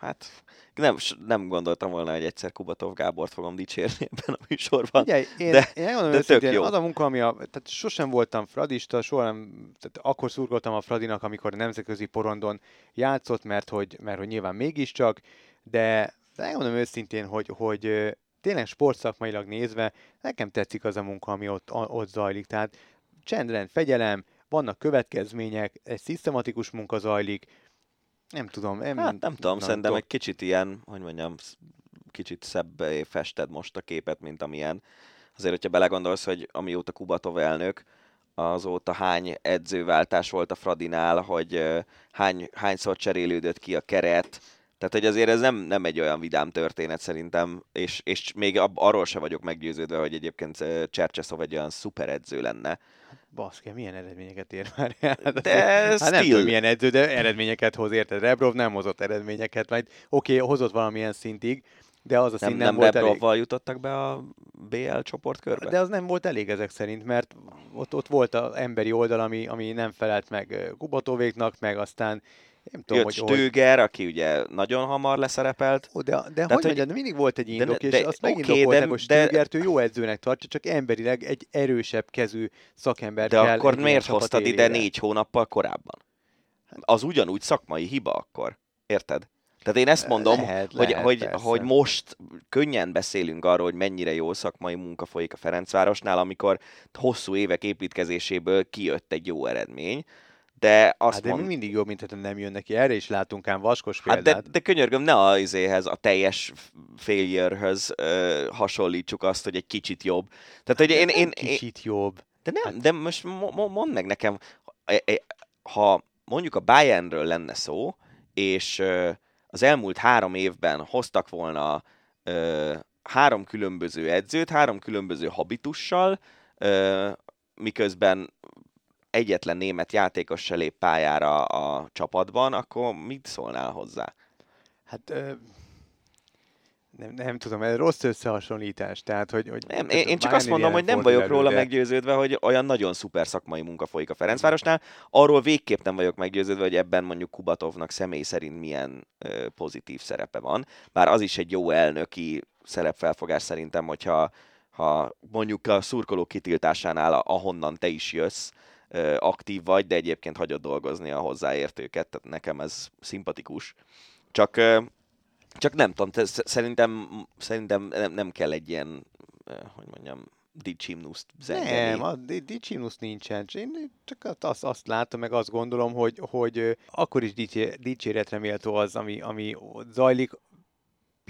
[SPEAKER 2] Hát nem, nem gondoltam volna, hogy egyszer Kubatov Gábort fogom dicsérni ebben a műsorban. Ugye,
[SPEAKER 3] én, de, én mondom, de tök jó. Az a munka, ami a, tehát sosem voltam fradista, soha nem, tehát akkor szurkoltam a Fradinak, amikor a nemzetközi porondon játszott, mert hogy, mert hogy nyilván mégiscsak, de, de mondom őszintén, hogy, hogy tényleg sportszakmailag nézve nekem tetszik az a munka, ami ott, ott zajlik. Tehát csendren, fegyelem, vannak következmények, egy szisztematikus munka zajlik, nem tudom.
[SPEAKER 2] Nem, hát nem tudom, nem szerintem egy kicsit ilyen, hogy mondjam, kicsit szebb fested most a képet, mint amilyen. Azért, hogyha belegondolsz, hogy amióta Kubatov elnök, azóta hány edzőváltás volt a Fradinál, hogy hány, hányszor cserélődött ki a keret, tehát, hogy azért ez nem, nem egy olyan vidám történet szerintem, és, és még ab, arról se vagyok meggyőződve, hogy egyébként Csercseszov egy olyan szuper edző lenne.
[SPEAKER 3] Baszke, milyen eredményeket ér már el?
[SPEAKER 2] De hát
[SPEAKER 3] nem tudom, milyen edző, de eredményeket hoz, érted? Rebrov nem hozott eredményeket, majd oké, okay, hozott valamilyen szintig, de az a nem, nem, nem volt
[SPEAKER 2] elég. jutottak be a BL csoportkörbe?
[SPEAKER 3] De az nem volt elég ezek szerint, mert ott, ott volt az emberi oldal, ami, ami nem felelt meg Kubatovéknak, meg aztán
[SPEAKER 2] nem tudom, Jött hogy, Stöger, hogy... aki ugye nagyon hamar leszerepelt.
[SPEAKER 3] Ó, de, de Tehát, hogy, mondjad, de mindig volt egy indok, de, de, és azt megint okay, de, hogy Stögert ő jó edzőnek tartja, csak emberileg egy erősebb kezű szakember
[SPEAKER 2] De kell akkor miért hoztad élére? ide négy hónappal korábban? Az ugyanúgy szakmai hiba akkor. Érted? Tehát én ezt mondom, lehet, hogy, lehet, hogy, hogy most könnyen beszélünk arról, hogy mennyire jó szakmai munka folyik a Ferencvárosnál, amikor hosszú évek építkezéséből kijött egy jó eredmény de azt hát
[SPEAKER 3] de mond... mindig jobb, mint hogy nem jön neki. Erre is látunk ám vaskos
[SPEAKER 2] példát. Hát de, de könyörgöm, ne a izéhez, a teljes failurehöz uh, hasonlítsuk azt, hogy egy kicsit jobb. Tehát, hogy én, én, én,
[SPEAKER 3] kicsit jobb.
[SPEAKER 2] De nem, hát... de most mondd meg nekem, ha mondjuk a Bayernről lenne szó, és az elmúlt három évben hoztak volna három különböző edzőt, három különböző habitussal, miközben egyetlen német játékos se lép pályára a csapatban, akkor mit szólnál hozzá?
[SPEAKER 3] Hát nem, nem tudom, ez rossz összehasonlítás. Tehát, hogy, hogy
[SPEAKER 2] nem, én, én csak azt mondom, hogy nem vagyok róla de... meggyőződve, hogy olyan nagyon szuper szakmai munka folyik a Ferencvárosnál. Arról végképp nem vagyok meggyőződve, hogy ebben mondjuk Kubatovnak személy szerint milyen ö, pozitív szerepe van. Bár az is egy jó elnöki szerepfelfogás szerintem, hogyha ha mondjuk a szurkoló kitiltásánál, ahonnan te is jössz, aktív vagy, de egyébként hagyod dolgozni a hozzáértőket, tehát nekem ez szimpatikus. Csak Csak nem tudom, te, szerintem, szerintem nem, nem kell egy ilyen, hogy mondjam, dicsimnuszt zengeni.
[SPEAKER 3] Nem, a dicsimnusz nincsen. Én csak azt, azt látom, meg azt gondolom, hogy, hogy akkor is dicséretre méltó az, ami, ami zajlik,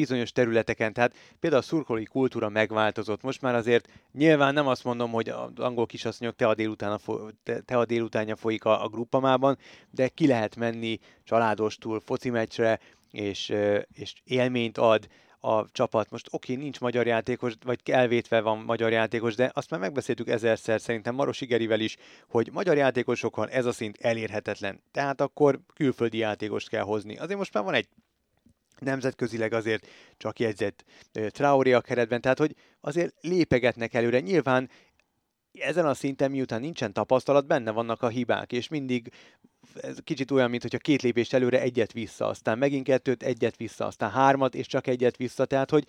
[SPEAKER 3] bizonyos területeken, tehát például a szurkolói kultúra megváltozott. Most már azért nyilván nem azt mondom, hogy az angol kisasszonyok te a, délután te, te a délutánja folyik a, a gruppamában, de ki lehet menni családostul foci meccsre, és, és élményt ad a csapat. Most oké, nincs magyar játékos, vagy elvétve van magyar játékos, de azt már megbeszéltük ezerszer, szerintem Maros Igerivel is, hogy magyar játékosokon ez a szint elérhetetlen. Tehát akkor külföldi játékost kell hozni. Azért most már van egy nemzetközileg azért csak jegyzett Traoré a keretben, tehát hogy azért lépegetnek előre. Nyilván ezen a szinten, miután nincsen tapasztalat, benne vannak a hibák, és mindig ez kicsit olyan, mint hogyha két lépést előre egyet vissza, aztán megint kettőt, egyet vissza, aztán hármat, és csak egyet vissza, tehát hogy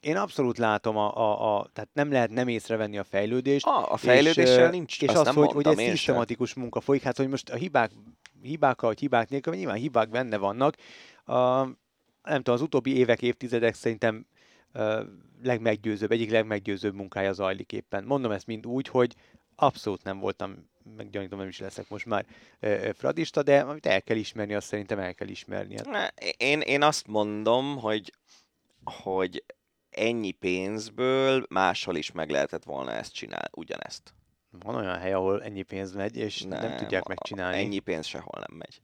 [SPEAKER 3] én abszolút látom, a, a, a, tehát nem lehet nem észrevenni a fejlődést.
[SPEAKER 2] A, a fejlődéssel és, nincs,
[SPEAKER 3] És azt, azt hogy, hogy egy szisztematikus munka folyik, hát hogy most a hibák, hibákkal, vagy hibák nélkül, nyilván hibák benne vannak, a, nem tudom, az utóbbi évek, évtizedek szerintem uh, legmeggyőzőbb, egyik legmeggyőzőbb munkája zajlik éppen. Mondom ezt mind úgy, hogy abszolút nem voltam, meggyanítom, nem is leszek most már uh, fradista, de amit el kell ismerni, azt szerintem el kell ismerni.
[SPEAKER 2] Hát. Én, én azt mondom, hogy, hogy ennyi pénzből máshol is meg lehetett volna ezt csinálni, ugyanezt.
[SPEAKER 3] Van olyan hely, ahol ennyi pénz megy, és nem, nem tudják megcsinálni.
[SPEAKER 2] Ennyi pénz sehol nem megy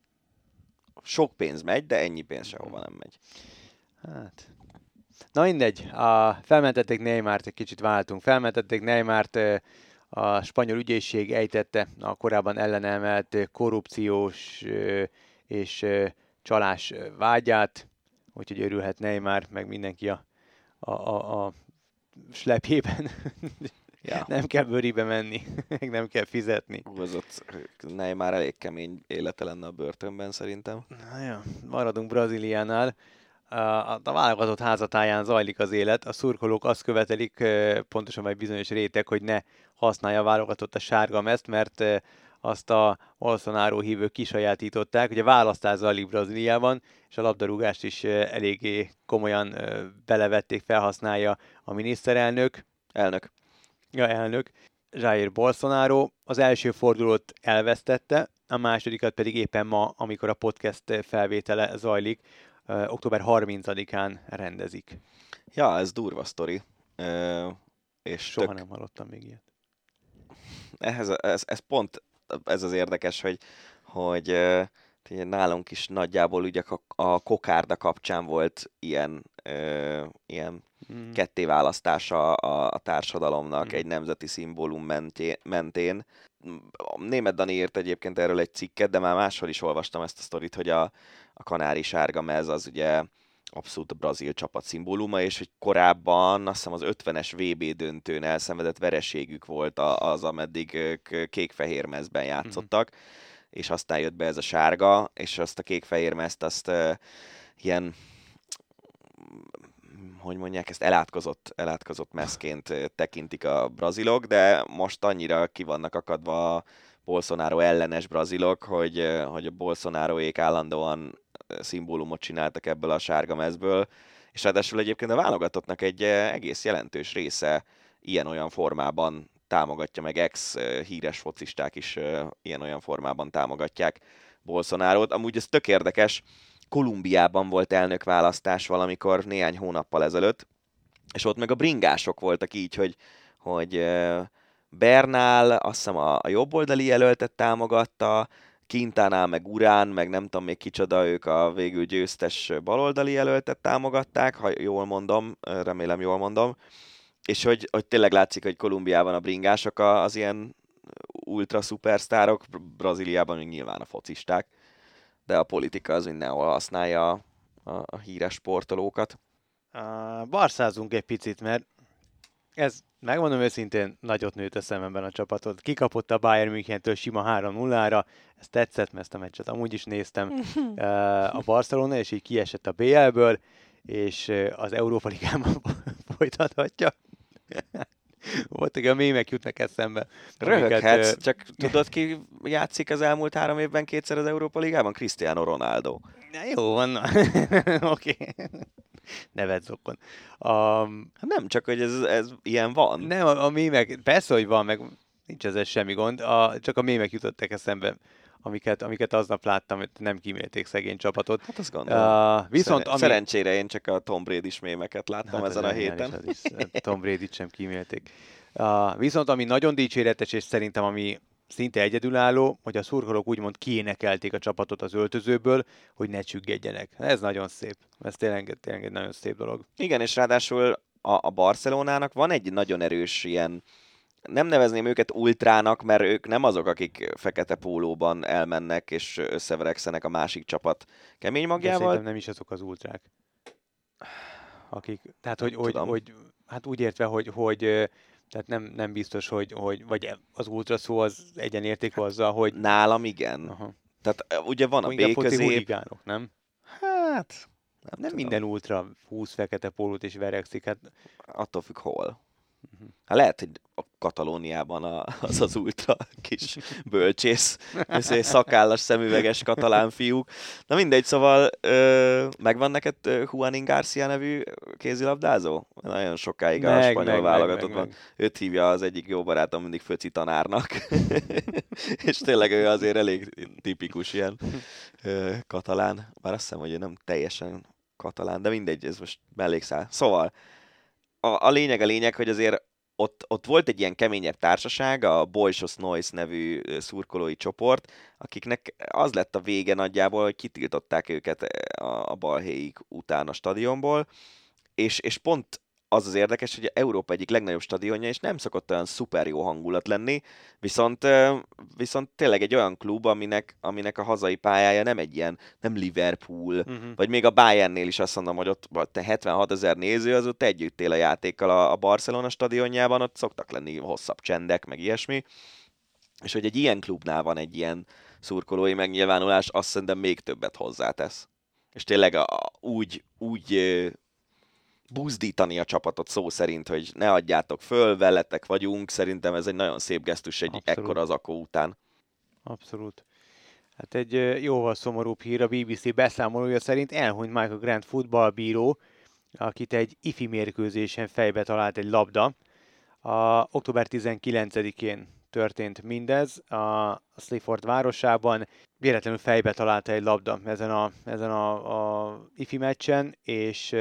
[SPEAKER 2] sok pénz megy, de ennyi pénz sehova nem megy.
[SPEAKER 3] Hát. Na mindegy, a, felmentették Neymart, egy kicsit váltunk. Felmentették Neymart, a spanyol ügyészség ejtette a korábban ellenemelt korrupciós és csalás vágyát, úgyhogy örülhet Neymar, meg mindenki a, a, a, a slepjében. Ja. Nem kell bőribe menni, meg nem kell fizetni.
[SPEAKER 2] Az ott Neymar elég kemény élete lenne a börtönben szerintem.
[SPEAKER 3] Na ja, maradunk Brazíliánál. A, a válogatott házatáján zajlik az élet. A szurkolók azt követelik, pontosan egy bizonyos réteg, hogy ne használja a válogatott a sárga mezt, mert azt a Bolsonaro hívők kisajátították. Ugye választás zajlik Brazíliában, és a labdarúgást is eléggé komolyan belevették, felhasználja a miniszterelnök.
[SPEAKER 2] Elnök
[SPEAKER 3] elnök, Jair Bolsonaro az első fordulót elvesztette, a másodikat pedig éppen ma, amikor a podcast felvétele zajlik, október 30-án rendezik.
[SPEAKER 2] Ja, ez durva sztori.
[SPEAKER 3] és Soha tök... nem hallottam még ilyet.
[SPEAKER 2] Ehhez, ez, ez pont ez az érdekes, hogy, hogy nálunk is nagyjából ugye a, a kokárda kapcsán volt ilyen, ö, ilyen mm. kettéválasztása a, a társadalomnak mm. egy nemzeti szimbólum mentén, mentén. Német Dani írt egyébként erről egy cikket, de már máshol is olvastam ezt a sztorit, hogy a, a kanári sárga mez az ugye abszolút a brazil csapat szimbóluma, és hogy korábban azt hiszem az 50-es VB döntőn elszenvedett vereségük volt az, ameddig kék-fehér mezben játszottak. Mm és aztán jött be ez a sárga, és azt a kék-fehér mezt azt uh, ilyen hogy mondják, ezt elátkozott, elátkozott meszként tekintik a brazilok, de most annyira ki vannak akadva a Bolsonaro ellenes brazilok, hogy, hogy a Bolsonaroék állandóan szimbólumot csináltak ebből a sárga mezből, és ráadásul egyébként a válogatottnak egy egész jelentős része ilyen-olyan formában támogatja, meg ex híres focisták is ilyen-olyan formában támogatják Bolsonaro-t. Amúgy ez tök érdekes, Kolumbiában volt elnökválasztás valamikor néhány hónappal ezelőtt, és ott meg a bringások voltak így, hogy, hogy Bernál azt hiszem a, jobboldali jelöltet támogatta, Quintana, meg Urán, meg nem tudom még kicsoda, ők a végül győztes baloldali jelöltet támogatták, ha jól mondom, remélem jól mondom, és hogy, hogy tényleg látszik, hogy Kolumbiában a bringások az ilyen ultra szupersztárok, Brazíliában még nyilván a focisták, de a politika az mindenhol használja a, a, a híres sportolókat.
[SPEAKER 3] Uh, barszázunk egy picit, mert ez, megmondom őszintén, nagyot nőtt a szememben a csapatot. Kikapott a Bayern Münchentől sima 3-0-ra, ez tetszett, mert ezt a meccset amúgy is néztem uh, a Barcelona, és így kiesett a BL-ből, és az Európa Ligában folytathatja. Voltak a mémek jutnak eszembe.
[SPEAKER 2] Röhöghetsz, amiket, csak tudod ki játszik az elmúlt három évben kétszer az Európa Ligában? Cristiano Ronaldo.
[SPEAKER 3] Na jó, van. Oké. Nevet zokon.
[SPEAKER 2] Um, nem, csak hogy ez, ez ilyen van.
[SPEAKER 3] Nem, a, a mémek, persze, hogy van, meg nincs ezzel semmi gond, a, csak a mémek jutottak eszembe amiket, amiket aznap láttam, hogy nem kímélték szegény csapatot.
[SPEAKER 2] Hát azt gondolom.
[SPEAKER 3] Uh, viszont
[SPEAKER 2] Szer- ami... Szerencsére én csak a Tom brady mémeket láttam hát ezen a héten.
[SPEAKER 3] Is, is, Tom brady sem kímélték. Uh, viszont ami nagyon dicséretes, és szerintem ami szinte egyedülálló, hogy a szurkolók úgymond kiénekelték a csapatot az öltözőből, hogy ne csüggedjenek. Ez nagyon szép. Ez tényleg, tényleg egy nagyon szép dolog.
[SPEAKER 2] Igen, és ráadásul a, a Barcelonának van egy nagyon erős ilyen nem nevezném őket ultrának, mert ők nem azok, akik fekete pólóban elmennek és összeverekszenek a másik csapat kemény magjával.
[SPEAKER 3] De nem is azok az ultrák. Akik, tehát, hogy, hogy, hogy, hát úgy értve, hogy, hogy tehát nem, nem biztos, hogy, hogy vagy az ultra szó az egyenértékű azzal, hogy...
[SPEAKER 2] Nálam igen. Aha. Tehát ugye van a B közép...
[SPEAKER 3] nem?
[SPEAKER 2] Hát...
[SPEAKER 3] Nem, nem minden ultra húsz fekete pólót és verekszik, hát...
[SPEAKER 2] Attól függ hol. Hát lehet, hogy a Katalóniában a, az az ultra kis bölcsész, szakállas, szemüveges katalán fiúk. Na mindegy, szóval ö, megvan neked Juanin Garcia nevű kézilabdázó? Nagyon sokáig meg, a spanyol meg, válogatott van. Őt hívja az egyik jó barátom mindig Föci tanárnak. És tényleg ő azért elég tipikus ilyen ö, katalán. Bár azt hiszem, hogy ő nem teljesen katalán, de mindegy, ez most mellékszál. Szóval, a, a lényeg a lényeg, hogy azért ott, ott volt egy ilyen keményebb társaság, a Boysos Noise nevű szurkolói csoport, akiknek az lett a vége nagyjából, hogy kitiltották őket a, a balhéig után a stadionból, és, és pont az az érdekes, hogy Európa egyik legnagyobb stadionja, és nem szokott olyan szuper jó hangulat lenni, viszont, viszont tényleg egy olyan klub, aminek, aminek a hazai pályája nem egy ilyen, nem Liverpool, uh-huh. vagy még a Bayernnél is azt mondom, hogy ott te 76 ezer néző, az ott együtt él a játékkal a, a Barcelona stadionjában, ott szoktak lenni hosszabb csendek, meg ilyesmi, és hogy egy ilyen klubnál van egy ilyen szurkolói megnyilvánulás, azt szerintem még többet hozzátesz. És tényleg a, úgy, úgy buzdítani a csapatot szó szerint, hogy ne adjátok föl, veletek vagyunk. Szerintem ez egy nagyon szép gesztus egy Abszolút. ekkora az akó után.
[SPEAKER 3] Abszolút. Hát egy jóval szomorúbb hír a BBC beszámolója szerint elhunyt Michael Grant futballbíró, akit egy ifi mérkőzésen fejbe talált egy labda. A október 19-én történt mindez a Slifford városában. Véletlenül fejbe találta egy labda ezen a, ezen a, a ifi meccsen, és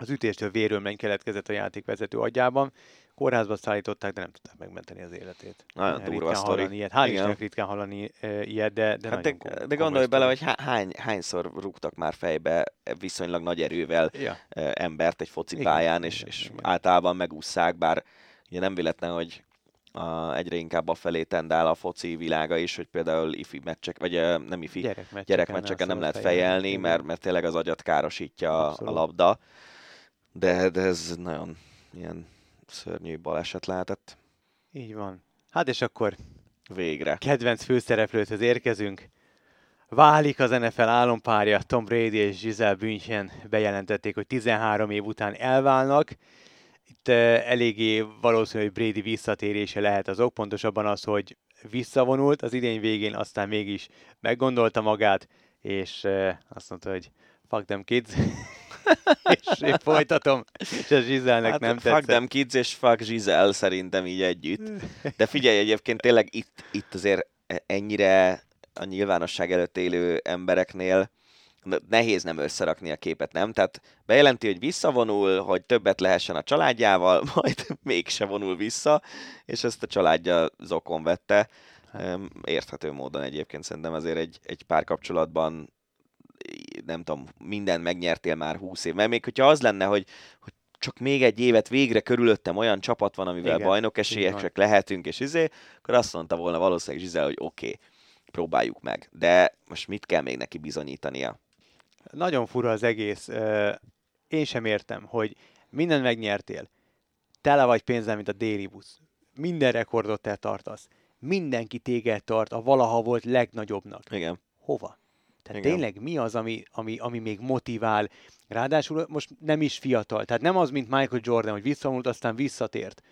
[SPEAKER 3] az ütéstől vérölmény keletkezett a játékvezető agyában. Kórházba szállították, de nem tudták megmenteni az életét.
[SPEAKER 2] Nagyon durva sztori.
[SPEAKER 3] Ilyet. Hál' Istennek ritkán hallani e, ilyet, de, de hát
[SPEAKER 2] de, de gondolj bele, hogy hány, hányszor rúgtak már fejbe viszonylag nagy erővel ja. embert egy focipályán, és, igen, és igen. általában megúszszák, bár ugye nem véletlen, hogy a, egyre inkább a felé tendál a foci világa is, hogy például ifi meccsek, vagy nem ifi, gyerekmeccseken, gyerekmeccseken nem lehet fejelni, mert, mert tényleg az agyat károsítja Abszolút. a labda de, de ez nagyon ilyen szörnyű baleset lehetett.
[SPEAKER 3] Így van. Hát és akkor
[SPEAKER 2] végre.
[SPEAKER 3] Kedvenc főszereplőthöz érkezünk. Válik az NFL álompárja, Tom Brady és Giselle Bündchen bejelentették, hogy 13 év után elválnak. Itt uh, eléggé valószínű, hogy Brady visszatérése lehet az ok, pontosabban az, hogy visszavonult az idény végén, aztán mégis meggondolta magát, és uh, azt mondta, hogy fuck them kids, és én folytatom, és a Zsizelnek hát, nem
[SPEAKER 2] tetszett. Fuck them kids és fuck Zsizel szerintem így együtt. De figyelj, egyébként tényleg itt, itt azért ennyire a nyilvánosság előtt élő embereknél nehéz nem összerakni a képet, nem? Tehát bejelenti, hogy visszavonul, hogy többet lehessen a családjával, majd mégse vonul vissza, és ezt a családja zokon vette. Hát. Érthető módon egyébként szerintem azért egy, egy párkapcsolatban nem tudom, minden megnyertél már 20 év. Mert még hogyha az lenne, hogy, hogy csak még egy évet végre körülöttem olyan csapat van, amivel Igen, bajnok esélyesek lehetünk, és izé, akkor azt mondta volna valószínűleg Zsizel, hogy oké, okay, próbáljuk meg. De most mit kell még neki bizonyítania?
[SPEAKER 3] Nagyon fura az egész. Én sem értem, hogy minden megnyertél. Tele vagy pénzzel, mint a déli busz. Minden rekordot te tartasz. Mindenki téged tart a valaha volt legnagyobbnak.
[SPEAKER 2] Igen.
[SPEAKER 3] Hova? Tehát Igen. tényleg mi az, ami, ami, ami még motivál? Ráadásul most nem is fiatal. Tehát nem az, mint Michael Jordan, hogy visszavonult, aztán visszatért.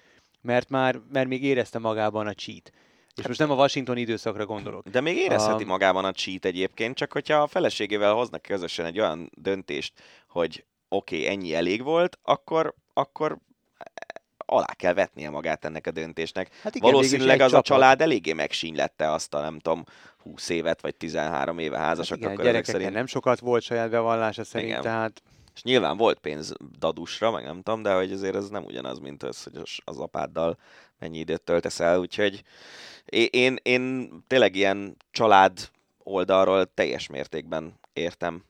[SPEAKER 3] mert már mert még érezte magában a cheat. És most nem a Washington időszakra gondolok.
[SPEAKER 2] De még érezheti
[SPEAKER 3] A-
[SPEAKER 2] magában a cheat egyébként, csak hogyha a feleségével hoznak közösen egy olyan döntést, hogy oké, okay, ennyi elég volt, akkor, akkor alá kell vetnie magát ennek a döntésnek.
[SPEAKER 3] Hát igen,
[SPEAKER 2] Valószínűleg az a család eléggé megsínylette azt a nem tudom, 20 évet vagy 13 éve házasak,
[SPEAKER 3] Igen,
[SPEAKER 2] akkor ezek szerint.
[SPEAKER 3] nem sokat volt saját bevallása szerint,
[SPEAKER 2] Igen.
[SPEAKER 3] tehát
[SPEAKER 2] És nyilván volt pénz dadusra, meg nem tudom, de hogy azért ez nem ugyanaz, mint az, hogy az- apáddal mennyi időt töltesz el, úgyhogy én, én, én tényleg ilyen család oldalról teljes mértékben értem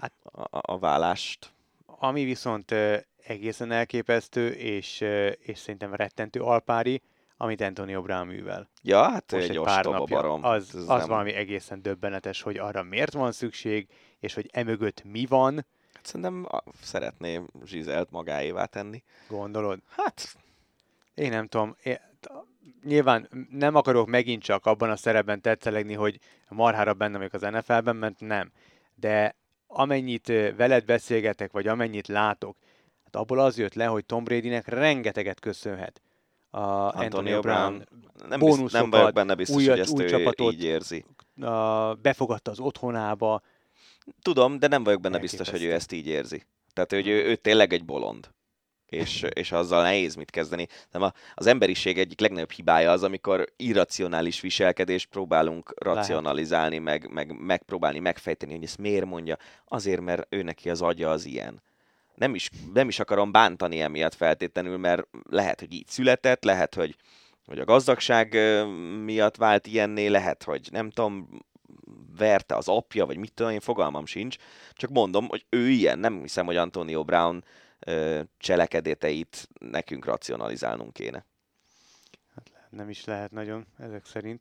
[SPEAKER 3] Hát-
[SPEAKER 2] a, a, vállást.
[SPEAKER 3] ami viszont egészen elképesztő, és, és szerintem rettentő alpári, amit Antonio Brown művel.
[SPEAKER 2] Ja, hát
[SPEAKER 3] Most
[SPEAKER 2] egy
[SPEAKER 3] egy pár napja.
[SPEAKER 2] barom.
[SPEAKER 3] Az,
[SPEAKER 2] Ez
[SPEAKER 3] az
[SPEAKER 2] nem-
[SPEAKER 3] valami egészen döbbenetes, hogy arra miért van szükség, és hogy emögött mi van,
[SPEAKER 2] Hát Szerintem szeretné Zsizelt magáévá tenni.
[SPEAKER 3] gondolod?
[SPEAKER 2] Hát,
[SPEAKER 3] Én nem tudom. Én, nyilván nem akarok megint csak abban a szerepben tetszelegni, hogy marhára benne vagyok az NFL-ben, mert nem. De amennyit veled beszélgetek, vagy amennyit látok, hát abból az jött le, hogy Tom Bradynek rengeteget köszönhet a Antonio, Brown.
[SPEAKER 2] Brown nem, nem
[SPEAKER 3] bónuszokat,
[SPEAKER 2] vagyok benne biztos,
[SPEAKER 3] újat-
[SPEAKER 2] hogy ezt
[SPEAKER 3] új
[SPEAKER 2] ő
[SPEAKER 3] csapatot.
[SPEAKER 2] így érzi.
[SPEAKER 3] A, befogadta az otthonába.
[SPEAKER 2] Tudom, de nem vagyok benne biztos, hogy ő
[SPEAKER 3] Elképesztő.
[SPEAKER 2] ezt így érzi. Tehát, hogy ő, ő tényleg egy bolond. És, és azzal nehéz mit kezdeni. Nem a, az emberiség egyik legnagyobb hibája az, amikor irracionális viselkedést próbálunk racionalizálni, meg, meg megpróbálni megfejteni, hogy ezt miért mondja. Azért, mert ő neki az agya az ilyen. Nem is, nem is akarom bántani emiatt feltétlenül, mert lehet, hogy így született, lehet, hogy, hogy a gazdagság miatt vált ilyenné, lehet, hogy nem tudom, verte az apja, vagy mit tudom én, fogalmam sincs. Csak mondom, hogy ő ilyen. Nem hiszem, hogy Antonio Brown cselekedeteit nekünk racionalizálnunk kéne.
[SPEAKER 3] Nem is lehet nagyon, ezek szerint.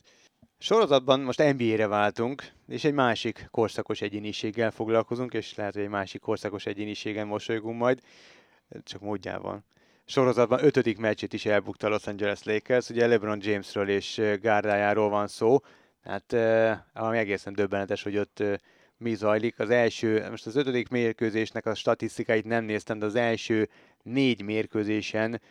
[SPEAKER 3] Sorozatban most NBA-re váltunk, és egy másik korszakos egyéniséggel foglalkozunk, és lehet, hogy egy másik korszakos egyéniségen mosolygunk majd, csak módjában. Sorozatban ötödik meccsét is elbukta a Los Angeles Lakers, ugye LeBron Jamesről és gárdájáról van szó, hát valami egészen döbbenetes, hogy ott mi zajlik. Az első, most az ötödik mérkőzésnek a statisztikáit nem néztem, de az első négy mérkőzésen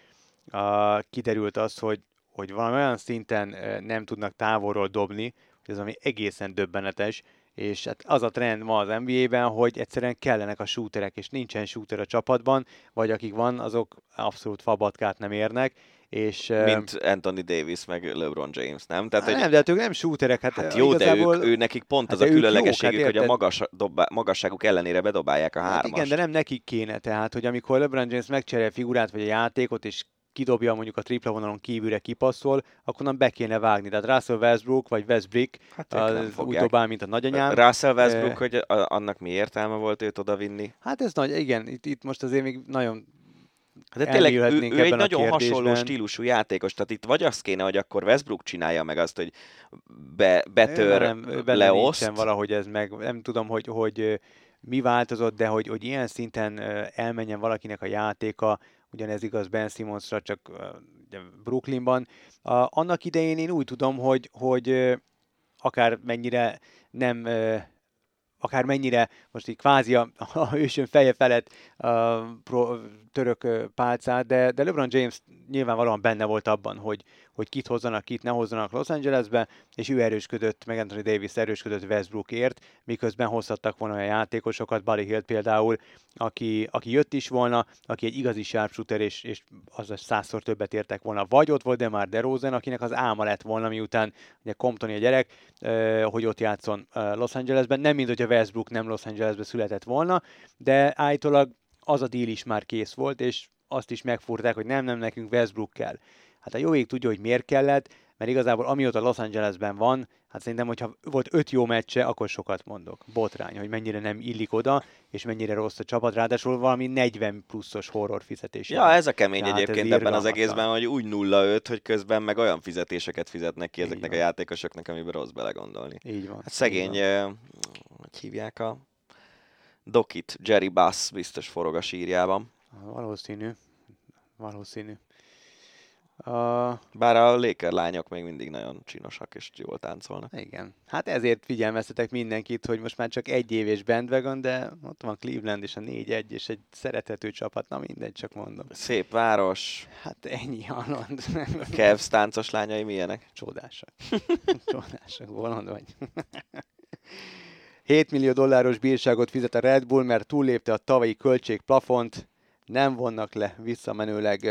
[SPEAKER 3] uh, kiderült az, hogy, hogy valami olyan szinten nem tudnak távolról dobni, hogy ez ami egészen döbbenetes, és hát az a trend ma az NBA-ben, hogy egyszerűen kellenek a shooterek, és nincsen shooter a csapatban, vagy akik van, azok abszolút fabatkát nem érnek, és...
[SPEAKER 2] Mint Anthony Davis, meg LeBron James, nem? Tehát,
[SPEAKER 3] hát
[SPEAKER 2] hogy,
[SPEAKER 3] nem, de hát ők nem shooterek, hát,
[SPEAKER 2] hát jó, de
[SPEAKER 3] igazából...
[SPEAKER 2] ők, ő nekik pont
[SPEAKER 3] hát
[SPEAKER 2] az
[SPEAKER 3] de
[SPEAKER 2] a
[SPEAKER 3] ők jók,
[SPEAKER 2] különlegességük,
[SPEAKER 3] hát
[SPEAKER 2] hogy a magas, dobá, magasságuk ellenére bedobálják a
[SPEAKER 3] Hát
[SPEAKER 2] hármast.
[SPEAKER 3] igen, de nem nekik kéne, tehát, hogy amikor LeBron James megcserélje a figurát vagy a játékot, és kidobja mondjuk a tripla vonalon kívülre kipasszol, akkor nem be kéne vágni. Tehát Russell Westbrook vagy Westbrick
[SPEAKER 2] Hát nem
[SPEAKER 3] az úgy dobál, mint a nagyanyám.
[SPEAKER 2] Russell Westbrook,
[SPEAKER 3] Eh,
[SPEAKER 2] hogy a- annak mi értelme volt őt odavinni?
[SPEAKER 3] Hát ez nagy, igen, itt, itt most azért még nagyon
[SPEAKER 2] Hát de tényleg ő, ő egy nagyon hasonló stílusú játékos, tehát itt vagy azt kéne, hogy akkor Westbrook csinálja meg azt, hogy be, betör,
[SPEAKER 3] nem, benne
[SPEAKER 2] leoszt.
[SPEAKER 3] valahogy ez meg, nem tudom, hogy, hogy mi változott, de hogy, hogy ilyen szinten elmenjen valakinek a játéka, ugyanez igaz Ben Simmonsra, csak ugye Brooklynban. A, annak idején én úgy tudom, hogy, hogy akár mennyire nem akár mennyire most így kvázi a, a ősön feje felett a pro, török pálcát, de, de LeBron James nyilvánvalóan benne volt abban, hogy, hogy kit hozzanak, kit ne hozzanak Los Angelesbe, és ő erősködött, meg Anthony Davis erősködött Westbrookért, miközben hozhattak volna olyan játékosokat, Buddy Hield például, aki, aki jött is volna, aki egy igazi sharpshooter, és, és az százszor többet értek volna. Vagy ott volt Demar DeRozan, akinek az álma lett volna, miután ugye Comptoni a gyerek, hogy ott játszon Los Angelesben. Nem, mint hogyha Westbrook nem Los Angelesben született volna, de állítólag az a deal is már kész volt, és azt is megfúrták, hogy nem, nem, nekünk Westbrook kell. Hát a jó ég tudja, hogy miért kellett, mert igazából amióta Los Angelesben van, hát szerintem, hogyha volt öt jó meccse, akkor sokat mondok. Botrány, hogy mennyire nem illik oda, és mennyire rossz a csapat, ráadásul valami 40 pluszos horror fizetés.
[SPEAKER 2] Ja, ez a kemény
[SPEAKER 3] Tehát
[SPEAKER 2] egyébként ebben az egészben, hogy úgy 0-5, hogy közben meg olyan fizetéseket fizetnek ki
[SPEAKER 3] Így
[SPEAKER 2] ezeknek a játékosoknak, amiben rossz belegondolni.
[SPEAKER 3] Így van.
[SPEAKER 2] Hát
[SPEAKER 3] így
[SPEAKER 2] szegény,
[SPEAKER 3] van.
[SPEAKER 2] eh, hogy hívják a Dokit, Jerry Bass biztos forog a sírjában.
[SPEAKER 3] Valószínű. Valószínű. A,
[SPEAKER 2] Bár a Laker lányok még mindig nagyon csinosak és jól táncolnak.
[SPEAKER 3] igen. Hát ezért figyelmeztetek mindenkit, hogy most már csak egy éves bandwagon, de ott van Cleveland és a 4-1, és egy szerethető csapat, na mindegy, csak mondom.
[SPEAKER 2] Szép város,
[SPEAKER 3] Hát ennyi, Aland.
[SPEAKER 2] Cavs táncos lányai milyenek?
[SPEAKER 3] Csodásak. Csodásak, bolond vagy. 7 millió dolláros bírságot fizet a Red Bull, mert túllépte a tavalyi költségplafont, nem vonnak le visszamenőleg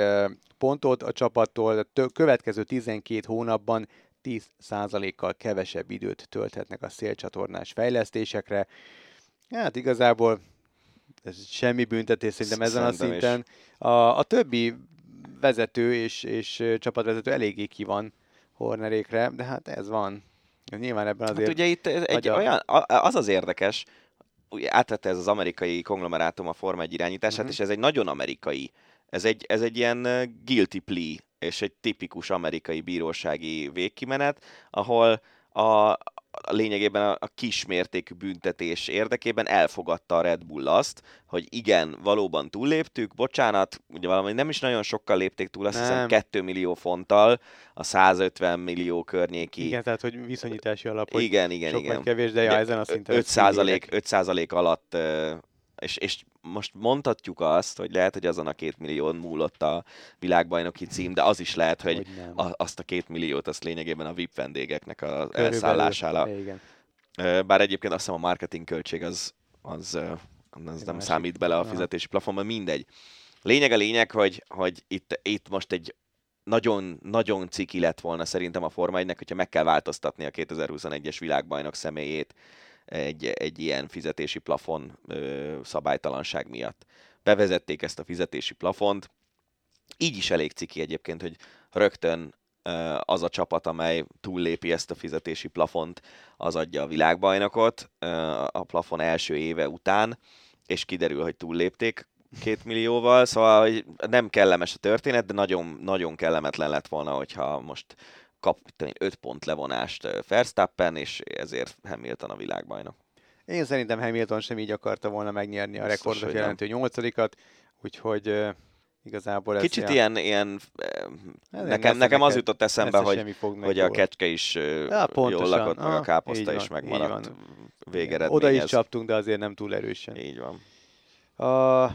[SPEAKER 3] pontot a csapattól, következő 12 hónapban 10%-kal kevesebb időt tölthetnek a szélcsatornás fejlesztésekre. Hát igazából ez semmi büntetés szerintem ezen a
[SPEAKER 2] Szerintem is.
[SPEAKER 3] szinten. A, a többi vezető és, és csapatvezető eléggé ki van Hornerékre, de hát ez van. Nyilván ebben azért...
[SPEAKER 2] Hát ugye itt egy
[SPEAKER 3] a-
[SPEAKER 2] olyan, a- az az érdekes, átvette ez az amerikai konglomerátum a Forma 1 irányítását,
[SPEAKER 3] Mhm.
[SPEAKER 2] és ez egy nagyon amerikai, ez egy, ez egy ilyen guilty plea, és egy tipikus amerikai bírósági végkimenet, ahol a, a lényegében a, a kismértékű büntetés érdekében elfogadta a Red Bull azt, hogy igen, valóban túlléptük, bocsánat, ugye valami nem is nagyon sokkal lépték túl, azt hiszem
[SPEAKER 3] Nem.
[SPEAKER 2] 2 millió fonttal, a 150 millió környéki
[SPEAKER 3] Igen, tehát hogy viszonyítási alap, hogy
[SPEAKER 2] igen, igen, igen.
[SPEAKER 3] kevés, de ja,
[SPEAKER 2] Ugye
[SPEAKER 3] ezen a szinten.
[SPEAKER 2] 5
[SPEAKER 3] ez
[SPEAKER 2] százalék,
[SPEAKER 3] fillérek.
[SPEAKER 2] 5 százalék alatt, és, és most mondhatjuk azt, hogy lehet, hogy azon a két millión múlott a világbajnoki cím, de az is lehet, hogy,
[SPEAKER 3] Hogy nem.
[SPEAKER 2] a, azt a két milliót azt lényegében a VIP vendégeknek az
[SPEAKER 3] Körülbelül.
[SPEAKER 2] elszállására.
[SPEAKER 3] Igen.
[SPEAKER 2] Bár egyébként azt hiszem a marketing költség az, az, az nem
[SPEAKER 3] másik.
[SPEAKER 2] számít bele a fizetési plafonba, mindegy. Lényeg a lényeg, hogy, hogy itt, itt most egy nagyon, nagyon ciki lett volna szerintem a Forma 1 hogyha meg kell változtatni a 2021-es világbajnok személyét egy, egy ilyen fizetési plafon ö, szabálytalanság miatt. Bevezették ezt a fizetési plafont, így is elég ciki egyébként, hogy rögtön ö, az a csapat, amely túllépi ezt a fizetési plafont, az adja a világbajnokot ö, a plafon első éve után, és kiderül, hogy túllépték két millióval, szóval hogy nem kellemes a történet, de nagyon, nagyon kellemetlen lett volna, hogyha most kap 5 pont levonást Verstappen, és ezért Hamilton a világbajnok.
[SPEAKER 3] Én szerintem Hamilton sem így akarta volna megnyerni a rekordot jelentő nyolcadikat, úgyhogy igazából ez...
[SPEAKER 2] Kicsit ilyen, ilyen eh,
[SPEAKER 3] nem
[SPEAKER 2] nekem, nekem az jutott eszembe, hogy, hogy a kecske is
[SPEAKER 3] Ja,
[SPEAKER 2] jól lakott, meg a
[SPEAKER 3] Aha,
[SPEAKER 2] káposzta is
[SPEAKER 3] van, így
[SPEAKER 2] megmaradt
[SPEAKER 3] van.
[SPEAKER 2] végeredményez.
[SPEAKER 3] Oda is csaptunk, de azért nem túl erősen.
[SPEAKER 2] Így van.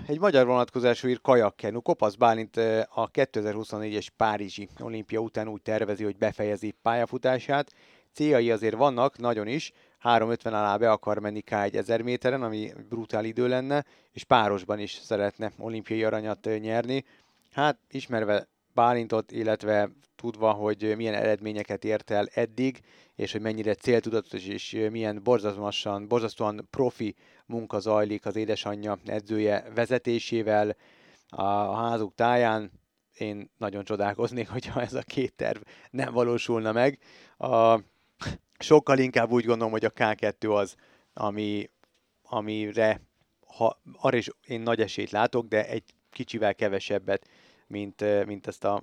[SPEAKER 3] Egy magyar vonatkozású ír kajakkenu Kopasz Bálint a 2024-es Párizsi olimpia után úgy tervezi, hogy befejezi pályafutását. Céljai azért vannak, nagyon is. 350 alá be akar menni K1 1000 méteren, ami brutál idő lenne, és párosban is szeretne olimpiai aranyat nyerni. Hát ismerve Bálintot, illetve tudva, hogy milyen eredményeket ért el eddig, és hogy mennyire céltudatos és milyen borzasztóan, borzasztóan profi munka zajlik az édesanyja edzője vezetésével a házuk táján. Én nagyon csodálkoznék, hogyha ez a két terv nem valósulna meg. A, sokkal inkább úgy gondolom, hogy a K2 az, ami, amire ha, arra is én nagy esélyt látok, de egy kicsivel kevesebbet, mint, mint ezt a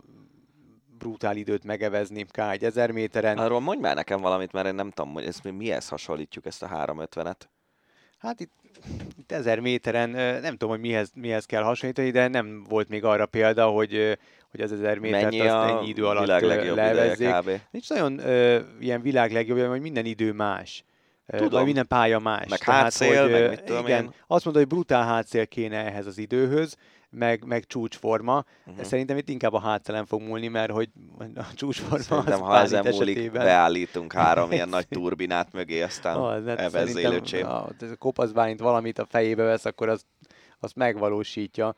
[SPEAKER 3] brutál időt megevezni K1 1000 méteren.
[SPEAKER 2] Arról mondj már nekem valamit, mert én nem tudom, hogy ezt mi mihez hasonlítjuk ezt a 350-et.
[SPEAKER 3] Hát itt, itt 1000 méteren nem tudom, hogy mihez, mihez kell hasonlítani, de nem volt még arra példa, hogy, hogy az 1000 métert
[SPEAKER 2] Mennyi
[SPEAKER 3] azt ennyi idő alatt levezzék. Nincs nagyon ö, ilyen világ legjobb, hogy minden idő más.
[SPEAKER 2] Tudom.
[SPEAKER 3] Vagy minden pálya más.
[SPEAKER 2] Meg hátszél,
[SPEAKER 3] hogy,
[SPEAKER 2] meg mit tudom
[SPEAKER 3] igen,
[SPEAKER 2] én.
[SPEAKER 3] Azt mondta, hogy brutál hátszél kéne ehhez az időhöz, meg, meg csúcsforma. Uh-huh. Szerintem itt inkább a hátszelen fog múlni, mert hogy a csúcsforma
[SPEAKER 2] Szerintem,
[SPEAKER 3] az
[SPEAKER 2] ha ezen múlik,
[SPEAKER 3] esetében-
[SPEAKER 2] beállítunk három ilyen nagy turbinát mögé, aztán
[SPEAKER 3] Ah, hát
[SPEAKER 2] evezzél,
[SPEAKER 3] szerintem,
[SPEAKER 2] öcsém.
[SPEAKER 3] ah, ez a kopasz Bálint valamit a fejébe vesz, akkor azt, azt megvalósítja.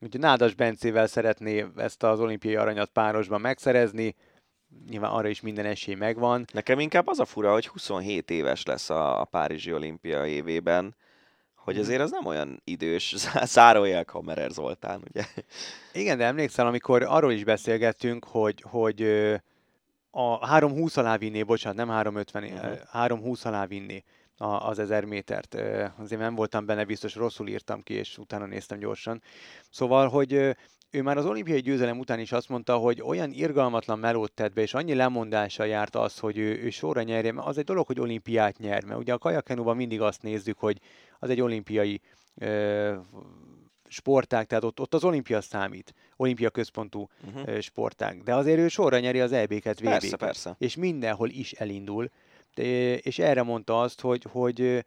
[SPEAKER 3] Úgyhogy Nádas Bencével szeretné ezt az olimpiai aranyat párosban megszerezni, nyilván arra is minden esély megvan.
[SPEAKER 2] Nekem inkább az a fura, hogy 27 éves lesz a, a Párizsi olimpia évében, hogy
[SPEAKER 3] Mhm.
[SPEAKER 2] azért az nem olyan idős, zá- zárójel Kamerer Zoltán, ugye?
[SPEAKER 3] Igen, de emlékszel, amikor arról is beszélgettünk, hogy, hogy a 3.20 alá vinné, bocsánat, nem 3.50,
[SPEAKER 2] Mhm.
[SPEAKER 3] uh-huh. 3.20 alá vinni az 1000 métert. Azért nem voltam benne biztos, rosszul írtam ki, és utána néztem gyorsan. Szóval, hogy ő már az olimpiai győzelem után is azt mondta, hogy olyan irgalmatlan melót tett be, és annyi lemondással járt az, hogy ő, ő sorra nyerje, mert az egy dolog, hogy olimpiát nyer, mert ugye a kajakenúban mindig azt nézzük, hogy az egy olimpiai ö, sportág, tehát ott, ott az olimpia számít, olimpia központú
[SPEAKER 2] Uh-huh.
[SPEAKER 3] uh, sportág, de azért ő sorra nyeri az EB-ket, VB-ket,
[SPEAKER 2] Persze, persze.
[SPEAKER 3] és mindenhol is elindul, és erre mondta azt, hogy, hogy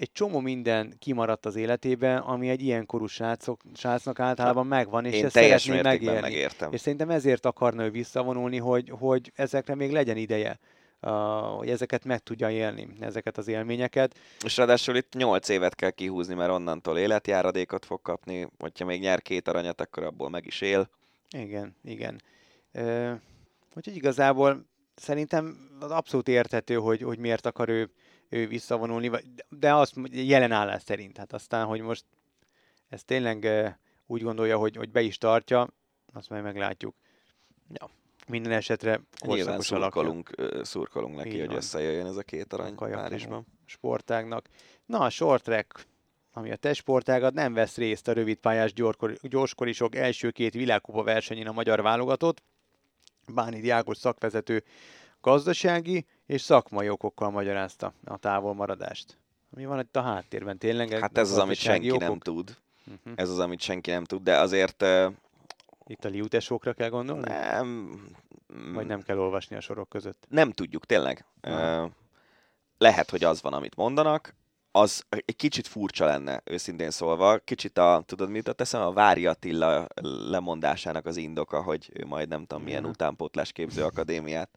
[SPEAKER 3] egy csomó minden kimaradt az életében, ami egy ilyen korú srácok, srácnak általában megvan, és
[SPEAKER 2] Én
[SPEAKER 3] ezt szeretné megérni.
[SPEAKER 2] megértem.
[SPEAKER 3] És szerintem ezért akarna ő visszavonulni, hogy, hogy ezekre még legyen ideje, uh, hogy ezeket meg tudja élni, ezeket az élményeket.
[SPEAKER 2] És ráadásul itt 8 évet kell kihúzni, mert onnantól életjáradékot fog kapni, hogyha még nyer két aranyat, akkor abból meg is él.
[SPEAKER 3] Igen, igen. Uh, úgyhogy igazából szerintem az abszolút érthető, hogy, hogy miért akar ő, ő visszavonulni, vagy- de azt jelen állás szerint. Hát aztán, hogy most ezt tényleg úgy gondolja, hogy, hogy be is tartja, azt majd meglátjuk.
[SPEAKER 2] Ja.
[SPEAKER 3] Minden esetre
[SPEAKER 2] Nyilván
[SPEAKER 3] korszakos alakja.
[SPEAKER 2] szurkolunk, szurkolunk neki,
[SPEAKER 3] Így
[SPEAKER 2] hogy
[SPEAKER 3] van.
[SPEAKER 2] összejöjjön ez a két arany
[SPEAKER 3] Kajakkenú
[SPEAKER 2] Párizsban.
[SPEAKER 3] sportágnak. Na, a short track, ami a te sportágad, nem vesz részt a rövidpályás gyorkor, gyorskorisok első két világkupa versenyén a magyar válogatott. Bánid Ákos szakvezető gazdasági és szakmai okokkal magyarázta a távolmaradást. Mi van itt a háttérben? Tényleg
[SPEAKER 2] Hát ez az, amit senki nem
[SPEAKER 3] okok?
[SPEAKER 2] tud.
[SPEAKER 3] Uh-huh.
[SPEAKER 2] Ez az, amit senki nem tud, de azért ö,
[SPEAKER 3] Itt a liutesókra kell gondolni?
[SPEAKER 2] nem,
[SPEAKER 3] Vagy nem kell olvasni a sorok között?
[SPEAKER 2] nem tudjuk, tényleg. Ö, Lehet, hogy az van, amit mondanak, az egy kicsit furcsa lenne, őszintén szólva. Kicsit a, tudod, mit jutott eszem? A Vári Attila lemondásának az indoka, hogy ő majd nem tudom milyen
[SPEAKER 3] Ja.
[SPEAKER 2] utánpótlás képző akadémiát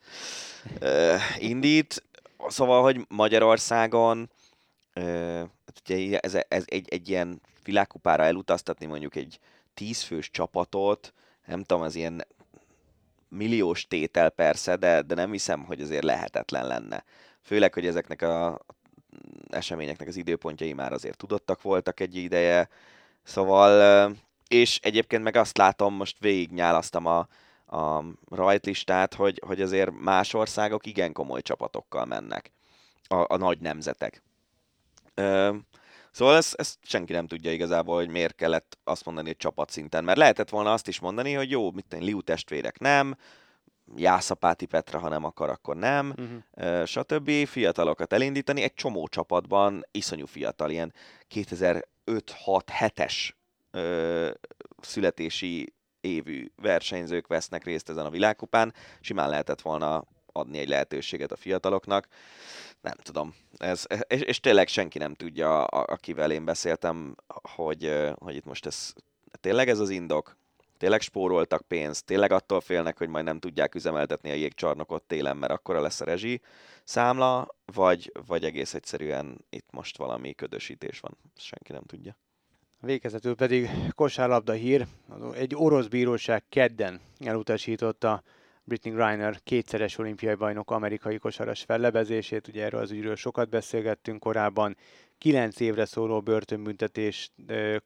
[SPEAKER 2] ö, indít. Szóval, hogy Magyarországon ö, hát ugye ez, ez egy, egy ilyen világkupára elutaztatni mondjuk egy tízfős csapatot, nem tudom, az ilyen milliós tétel persze, de, de nem hiszem, hogy azért lehetetlen lenne. Főleg, hogy ezeknek a eseményeknek az időpontjai már azért tudottak voltak egy ideje. Szóval, és egyébként meg azt látom, most végignyálasztam a, a rajtlistát, hogy, hogy azért más országok igen komoly csapatokkal mennek. A, a nagy nemzetek. Szóval ezt, ezt senki nem tudja igazából, hogy miért kellett azt mondani, hogy csapatszinten. Mert lehetett volna azt is mondani, hogy jó, mit tenni, Liu testvérek nem, Jászapáti Petra, ha nem akar, akkor nem,
[SPEAKER 3] Uh-huh.
[SPEAKER 2] stb. Fiatalokat elindítani, egy csomó csapatban, iszonyú fiatal, ilyen 2005-6-7-es ö, születési évű versenyzők vesznek részt ezen a világkupán, simán lehetett volna adni egy lehetőséget a fiataloknak. Nem tudom. Ez, és, és tényleg senki nem tudja, akivel én beszéltem, hogy, hogy itt most ez tényleg ez az indok, tényleg spóroltak pénzt, tényleg attól félnek, hogy majd nem tudják üzemeltetni a jégcsarnokot télen, mert akkora lesz a rezsi számla, vagy, vagy egész egyszerűen itt most valami ködösítés van. Senki nem tudja.
[SPEAKER 3] Végezetül pedig kosárlabda hír. Egy orosz bíróság kedden elutasította Britney Griner kétszeres olimpiai bajnok amerikai kosaras fellebezését. Ugye erről az ügyről sokat beszélgettünk korábban. Kilenc évre szóló börtönbüntetést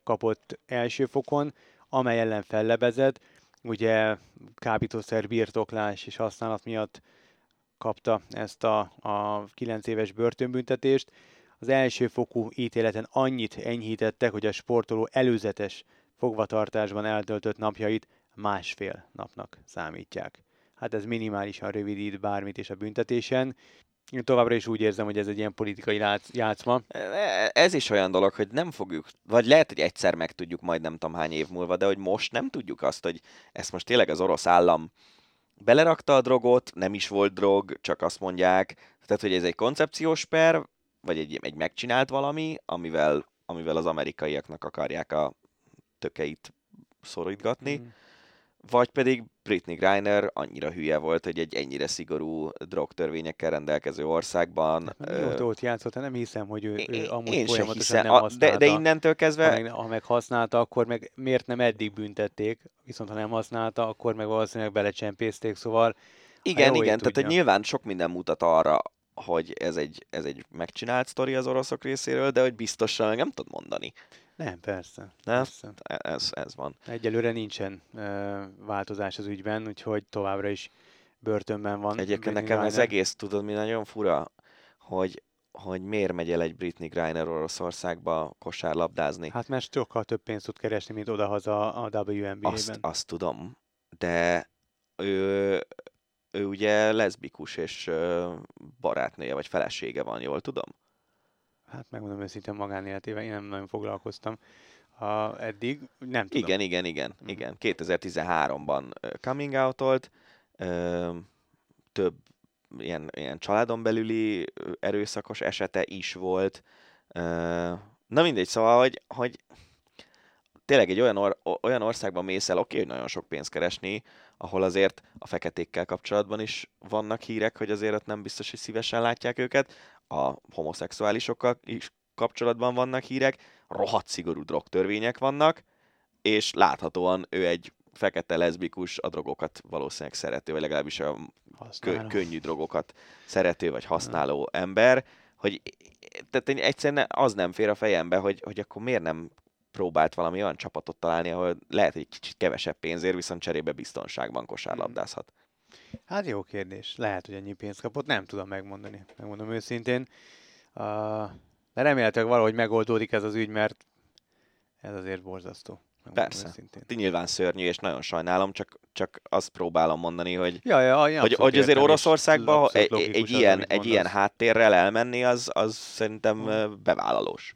[SPEAKER 3] kapott első fokon, amely ellen fellebezett. Ugye kábítószer birtoklás és használat miatt kapta ezt a, a 9 éves börtönbüntetést. Az elsőfokú ítéleten annyit enyhítettek, hogy a sportoló előzetes fogvatartásban eltöltött napjait másfél napnak számítják. Hát ez minimálisan rövidít bármit is a büntetésen. Én továbbra is úgy érzem, hogy ez egy ilyen politikai játszma.
[SPEAKER 2] E- Ez is olyan dolog, hogy nem fogjuk, vagy lehet, hogy egyszer megtudjuk majd nem tudom hány év múlva, de hogy most nem tudjuk azt, hogy ezt most tényleg az orosz állam belerakta a drogot, nem is volt drog, csak azt mondják, tehát hogy ez egy koncepciós per, vagy egy, egy megcsinált valami, amivel, amivel az amerikaiaknak akarják a tökeit szorítgatni,
[SPEAKER 3] Mm.
[SPEAKER 2] Vagy pedig Britney Griner annyira hülye volt, hogy egy ennyire szigorú drogtörvényekkel rendelkező országban...
[SPEAKER 3] Hát Mióta ott játszott, hát nem hiszem, hogy ő, ő amúgy
[SPEAKER 2] én
[SPEAKER 3] folyamatosan
[SPEAKER 2] hiszem,
[SPEAKER 3] nem
[SPEAKER 2] a, de,
[SPEAKER 3] használta.
[SPEAKER 2] de innentől kezdve...
[SPEAKER 3] Ha meg, ha meg használta, akkor meg miért nem eddig büntették, viszont ha nem használta, akkor meg valószínűleg belecsempészték, szóval
[SPEAKER 2] Igen, igen, tehát hogy nyilván sok minden mutat arra, hogy ez egy, ez egy megcsinált sztori az oroszok részéről, de hogy biztosan nem tudod mondani.
[SPEAKER 3] Nem, persze.
[SPEAKER 2] Nem?
[SPEAKER 3] persze.
[SPEAKER 2] Ez, ez van.
[SPEAKER 3] Egyelőre nincsen ö, változás az ügyben, úgyhogy továbbra is börtönben van.
[SPEAKER 2] Egyébként
[SPEAKER 3] Britney
[SPEAKER 2] nekem ez
[SPEAKER 3] Griner.
[SPEAKER 2] egész, tudod, mi nagyon fura, hogy, hogy miért megy el egy Britney Griner Oroszországba kosárlabdázni.
[SPEAKER 3] Hát mert sokkal több pénzt tud keresni, mint odahaza a WNBA-ben.
[SPEAKER 2] azt, azt tudom, de ő, ő ugye leszbikus és barátnője vagy felesége van, jól tudom?
[SPEAKER 3] Hát megmondom őszintén magánéletében, én nem nagyon foglalkoztam a, eddig, nem tudom.
[SPEAKER 2] Igen, igen, igen,
[SPEAKER 3] Mhm.
[SPEAKER 2] igen. 2013-ban ö, coming out több ilyen, ilyen családon belüli erőszakos esete is volt. Na mindegy, szóval, hogy, hogy tényleg egy olyan, or, olyan országban mész el, oké, hogy nagyon sok pénzt keresni, ahol azért a feketékkel kapcsolatban is vannak hírek, hogy azért ott nem biztos, hogy szívesen látják őket, a homoszexuálisokkal is kapcsolatban vannak hírek, rohadt szigorú drogtörvények vannak, és láthatóan ő egy fekete leszbikus, a drogokat valószínűleg szerető, vagy legalábbis a kö, könnyű drogokat szerető vagy használó ember, hogy tehát egyszerűen az nem fér a fejembe, hogy, hogy akkor miért nem próbált valami olyan csapatot találni, ahol lehet, hogy egy kicsit kevesebb pénzért, viszont cserébe biztonságban kosárlabdázhat.
[SPEAKER 3] Hát jó kérdés. Lehet, hogy ennyi pénzt kapott, nem tudom megmondani. Megmondom őszintén. Uh, de remélhetőleg valahogy megoldódik ez az ügy, mert ez azért borzasztó.
[SPEAKER 2] Persze.
[SPEAKER 3] Őszintén.
[SPEAKER 2] Nyilván szörnyű, és nagyon sajnálom, csak, csak azt próbálom mondani, hogy,
[SPEAKER 3] Ja, ja, ja,
[SPEAKER 2] hogy, hogy azért Oroszországban egy, egy, ilyen, egy ilyen háttérrel elmenni, az, az szerintem bevállalós.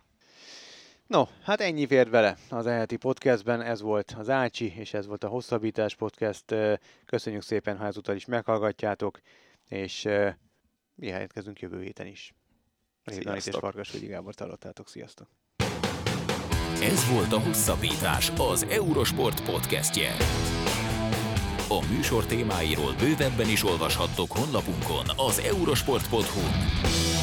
[SPEAKER 3] No, hát ennyi fért bele az eheti podcastben, ez volt az Ácsi, és ez volt a Hosszabbítás podcast. Köszönjük szépen, ha ezúttal is meghallgatjátok, és mi jelentkezünk jövő héten is. Rév Danit és. Farkas Vegyi Gábor hallottátok, sziasztok!
[SPEAKER 1] Ez volt a Hosszabbítás, az Eurosport podcastje. A műsor témáiról bővebben is olvashattok honlapunkon az eurosport.hu.